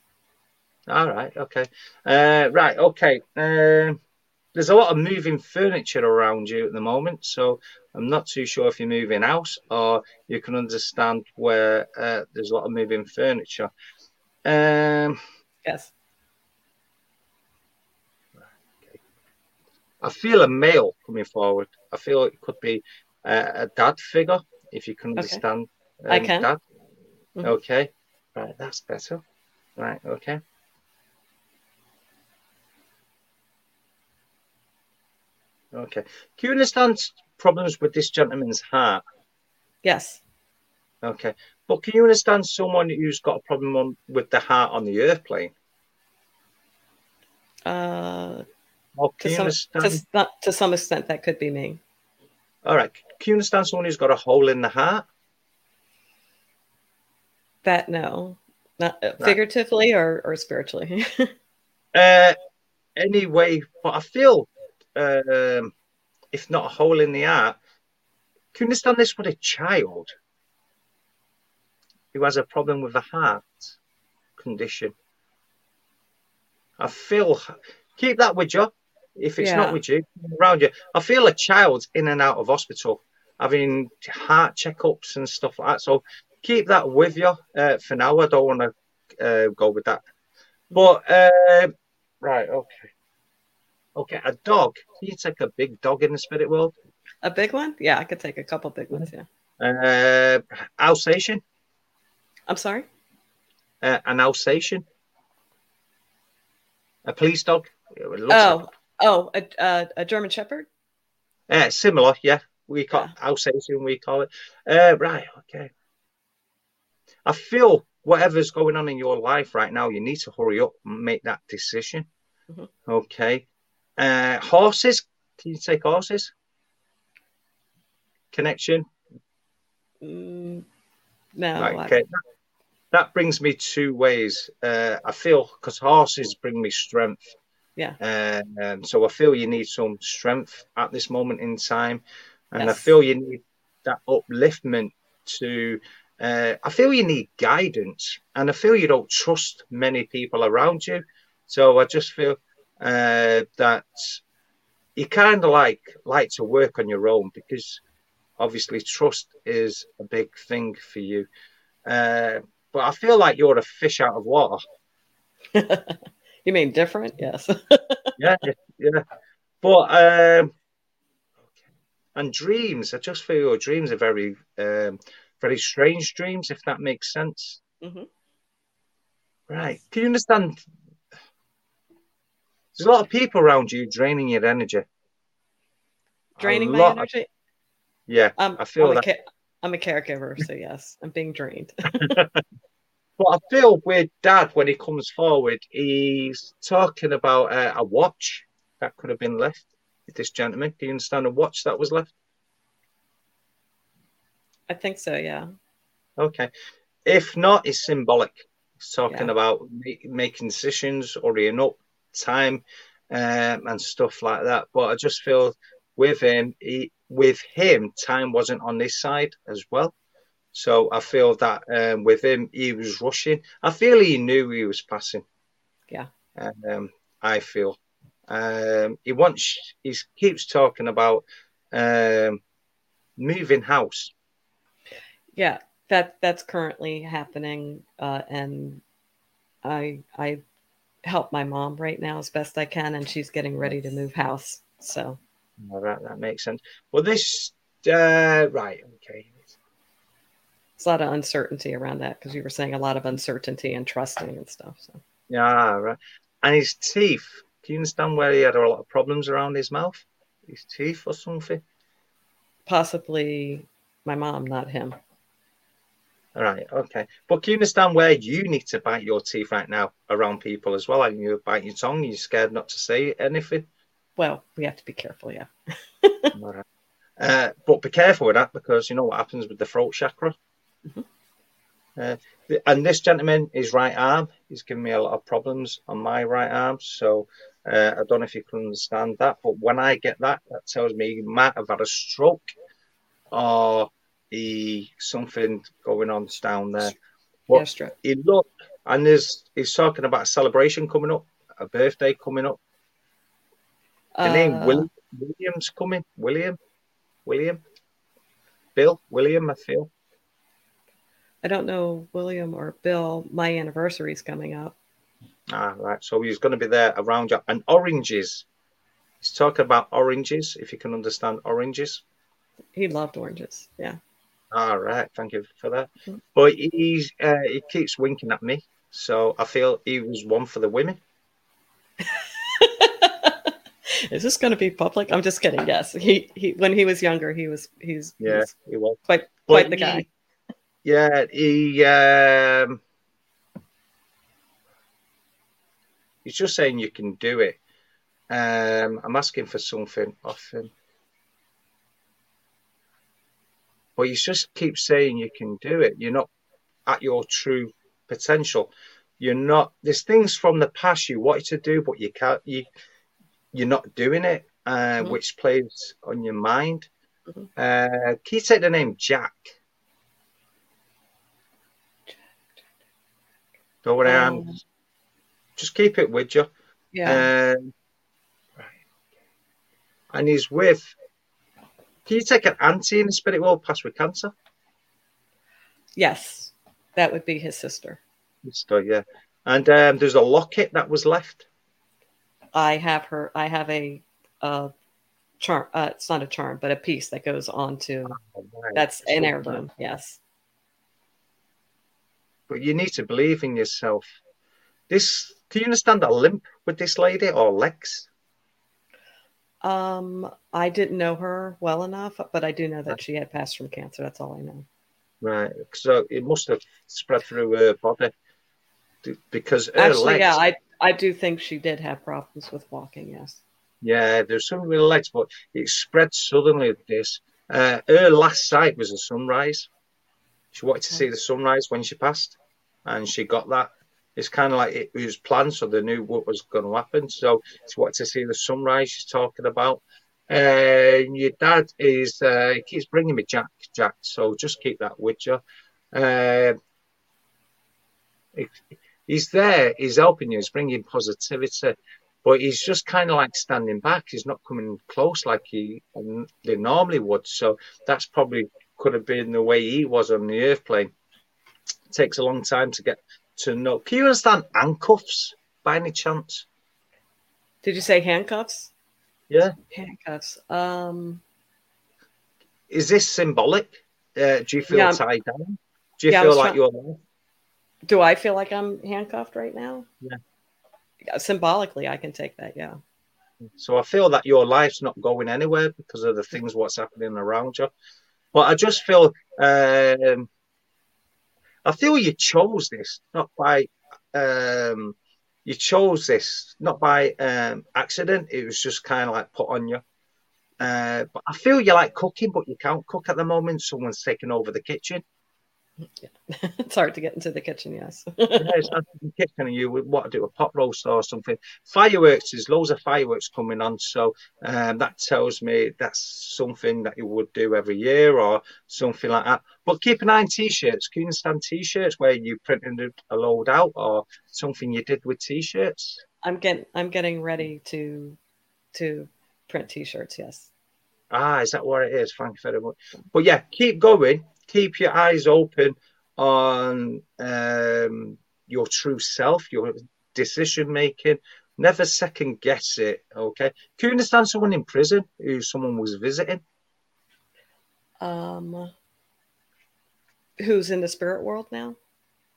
All right, okay. Uh, right, okay. Um, there's a lot of moving furniture around you at the moment, so I'm not too sure if you're moving house or you can understand where uh, there's a lot of moving furniture. Um, yes. I feel a male coming forward. I feel it could be a, a dad figure, if you can understand. Okay. Um, I can. Dad. Mm-hmm. Okay. Right, that's better. Right, okay. Okay. Can you understand problems with this gentleman's heart? Yes. Okay. But can you understand someone who's got a problem on, with the heart on the earth plane? Uh, to, some, to, to some extent, that could be me. All right. Can you understand someone who's got a hole in the heart? That no, not uh, figuratively or, or spiritually. uh, anyway, but I feel um, if not a hole in the heart. Can you understand this with a child who has a problem with the heart condition? I feel keep that with you. If it's yeah. not with you, around you. I feel a child's in and out of hospital having heart checkups and stuff like that. So keep that with you uh, for now. I don't want to uh, go with that. But uh, right, okay. Okay, a dog. Can you take a big dog in the spirit world? A big one? Yeah, I could take a couple big ones. Yeah. Uh, Alsatian. I'm sorry. Uh, an Alsatian. A police dog. Oh, like oh, a, a, a German Shepherd. Yeah, similar. Yeah, we call yeah. Alsatian. We call it. Uh, right. Okay. I feel whatever's going on in your life right now, you need to hurry up and make that decision. Mm-hmm. Okay. Uh, horses, Can you take horses? Connection? Mm, no. Right, okay. That, that, brings me two ways. Uh, I feel because horses bring me strength. Yeah. Uh, um, so I feel you need some strength at this moment in time, and yes. I feel you need that upliftment to. Uh, I feel you need guidance, and I feel you don't trust many people around you. So I just feel uh, that you kind of like like to work on your own because obviously trust is a big thing for you. Uh, but I feel like you're a fish out of water. you mean different? Yes. yeah, yeah. But um, and dreams, I just feel your dreams are very, um, very strange dreams, if that makes sense. Mm-hmm. Right. Can you understand there's a lot of people around you draining your energy. Draining my energy? Of, yeah, um, I feel I'm that. A ca- I'm a caregiver, so yes, I'm being drained. but I feel with Dad when he comes forward, he's talking about uh, a watch that could have been left. With this gentleman, do you understand a watch that was left? I think so. Yeah. Okay. If not, it's symbolic. He's talking yeah. about making decisions, hurrying up, time um, and stuff like that. But I just feel with him, he, with him, time wasn't on this side as well. So I feel that um, with him, he was rushing. I feel he knew he was passing. Yeah. Um, I feel um, he wants. He keeps talking about um, moving house. Yeah, that that's currently happening, uh, and I I help my mom right now as best I can, and she's getting ready to move house. So, all right, that makes sense. Well, this uh, right, okay. it's a lot of uncertainty around that because you were saying a lot of uncertainty and trusting and stuff. So, yeah, right. And his teeth. Do you understand where he had a lot of problems around his mouth, his teeth, or something? Possibly my mom, not him. Right, okay. But can you understand where you need to bite your teeth right now around people as well? Like you bite your tongue, you're scared not to say anything? Well, we have to be careful, yeah. right. uh, but be careful with that because you know what happens with the throat chakra. Mm-hmm. Uh, and this gentleman, his right arm, he's giving me a lot of problems on my right arm. So uh, I don't know if you can understand that. But when I get that, that tells me he might have had a stroke or he something going on down there. But yeah, he look and there's he's talking about a celebration coming up, a birthday coming up. The uh, name Will, William's coming. William, William, Bill, William. I feel. I don't know William or Bill. My anniversary's coming up. Ah, right. So he's going to be there around you. And oranges. He's talking about oranges. If you can understand oranges. He loved oranges. Yeah. All right, thank you for that. Mm-hmm. But he's uh, he keeps winking at me, so I feel he was one for the women. Is this going to be public? I'm just kidding. Yes, he he when he was younger, he was he's yeah he was quite quite but the guy. yeah, he um, he's just saying you can do it. Um, I'm asking for something off him. But you just keep saying you can do it. You're not at your true potential. You're not. There's things from the past you wanted to do, but you can't. You you're not doing it, uh, mm-hmm. which plays on your mind. Mm-hmm. Uh, can you take the name Jack? Go worry, um, just keep it with you. Yeah. Um, right. And he's with can you take an auntie in the spirit world past with cancer? Yes, that would be his sister. Sister, yeah. And um, there's a locket that was left. I have her. I have a uh, charm. Uh, it's not a charm, but a piece that goes on to. Oh, right. That's an heirloom. Yes. But you need to believe in yourself. This. Do you understand a limp with this lady or legs? Um, I didn't know her well enough, but I do know that she had passed from cancer. That's all I know. Right. So it must have spread through her body because actually, legs... yeah, I I do think she did have problems with walking. Yes. Yeah, there's some real legs, but it spread suddenly. At this uh, her last sight was a sunrise. She wanted to see the sunrise when she passed, and she got that. It's kind of like it was planned, so they knew what was going to happen. So she wanted to see the sunrise. She's talking about. Uh, your dad is uh, he keeps bringing me Jack, Jack. So just keep that with you. Uh, he's there. He's helping you. He's bringing positivity but he's just kind of like standing back. He's not coming close like he they normally would. So that's probably could have been the way he was on the earth plane. It takes a long time to get to know. Can you understand handcuffs by any chance? Did you say handcuffs? Yeah, handcuffs. Um, is this symbolic? Uh, do you feel yeah, tied down? Do you yeah, feel like trying... you're? Do I feel like I'm handcuffed right now? Yeah symbolically, I can take that. Yeah. So I feel that your life's not going anywhere because of the things what's happening around you. But I just feel, um, I feel you chose this not by, um, you chose this not by um, accident. It was just kind of like put on you. Uh, but I feel you like cooking, but you can't cook at the moment. Someone's taking over the kitchen. Yeah. it's hard to get into the kitchen, yes. yeah, it's hard to the kitchen, and you want to do a pot roast or something. Fireworks, there's loads of fireworks coming on, so um, that tells me that's something that you would do every year or something like that. But keep an eye on t-shirts. Can you understand t-shirts where you printed a load out or something you did with t-shirts? I'm getting I'm getting ready to to print t-shirts. Yes. Ah, is that what it is? Thank you very much. But yeah, keep going keep your eyes open on um, your true self, your decision making. Never second guess it. Okay. Can you understand someone in prison who someone was visiting? Um, who's in the spirit world now?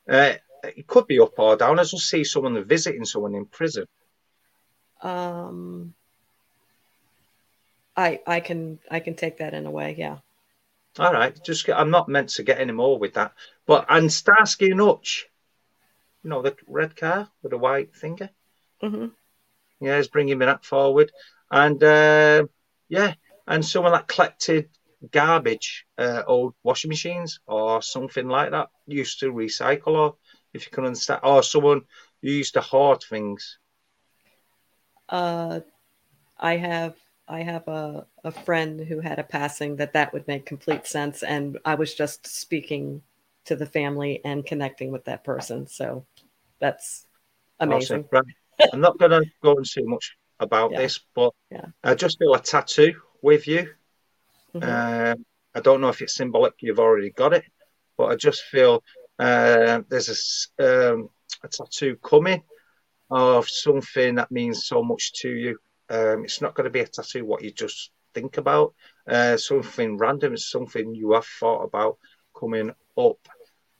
Uh, it could be up or down. I just see someone visiting someone in prison. Um, I I can I can take that in a way. Yeah. All right, just I'm not meant to get any more with that. But and Starsky and Hutch, you know the red car with the white finger. Mm-hmm. Yeah, he's bringing me that forward, and uh, yeah, and someone that collected garbage, uh, old washing machines or something like that, used to recycle, or if you can understand, or someone who used to hoard things. Uh, I have I have a, a friend who had a passing that that would make complete sense. And I was just speaking to the family and connecting with that person. So that's amazing. Awesome. Right. I'm not going to go into much about yeah. this, but yeah. I just feel a tattoo with you. Mm-hmm. Uh, I don't know if it's symbolic, you've already got it, but I just feel uh, there's a, um, a tattoo coming of something that means so much to you um, it's not going to be a tattoo what you just think about. Uh, something random, it's something you have thought about coming up.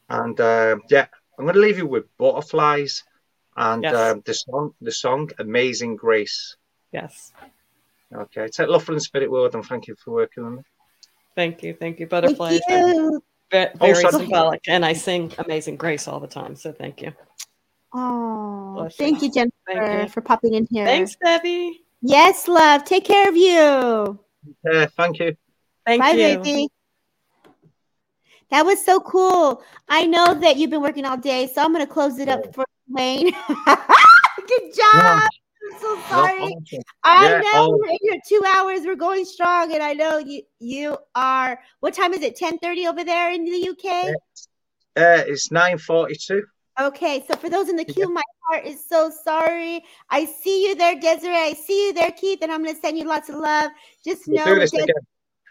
And uh, yeah, I'm going to leave you with butterflies and yes. um, the song, the song "Amazing Grace." Yes. Okay. Take love from the spirit world, and thank you for working on it. Thank you, thank you, butterflies. Thank you. Very, very oh, symbolic, and I sing "Amazing Grace" all the time. So thank you. Oh, thank you, Jennifer, thank you. for popping in here. Thanks, Debbie. Yes, love. Take care of you. Yeah, thank you. Thank Bye, you. baby. That was so cool. I know that you've been working all day, so I'm going to close it up for Wayne. Good job. Yeah. I'm so sorry. awesome. I yeah, know we're in here two hours. We're going strong, and I know you you are. What time is it? Ten thirty over there in the UK. Uh, it's nine forty two. Okay, so for those in the queue, my heart is so sorry. I see you there, Desiree. I see you there, Keith, and I'm going to send you lots of love. Just know, we'll Des-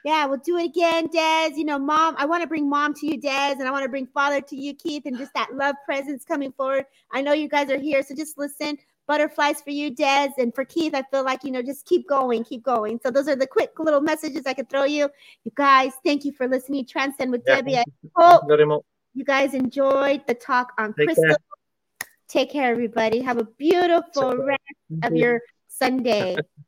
yeah, we'll do it again, Des. You know, mom, I want to bring mom to you, Des, and I want to bring father to you, Keith, and just that love presence coming forward. I know you guys are here, so just listen. Butterflies for you, Des, and for Keith, I feel like you know, just keep going, keep going. So those are the quick little messages I could throw you. You guys, thank you for listening. Transcend with yeah, Debbie. I hope you guys enjoyed the talk on Take crystal. Care. Take care, everybody. Have a beautiful rest of your Sunday.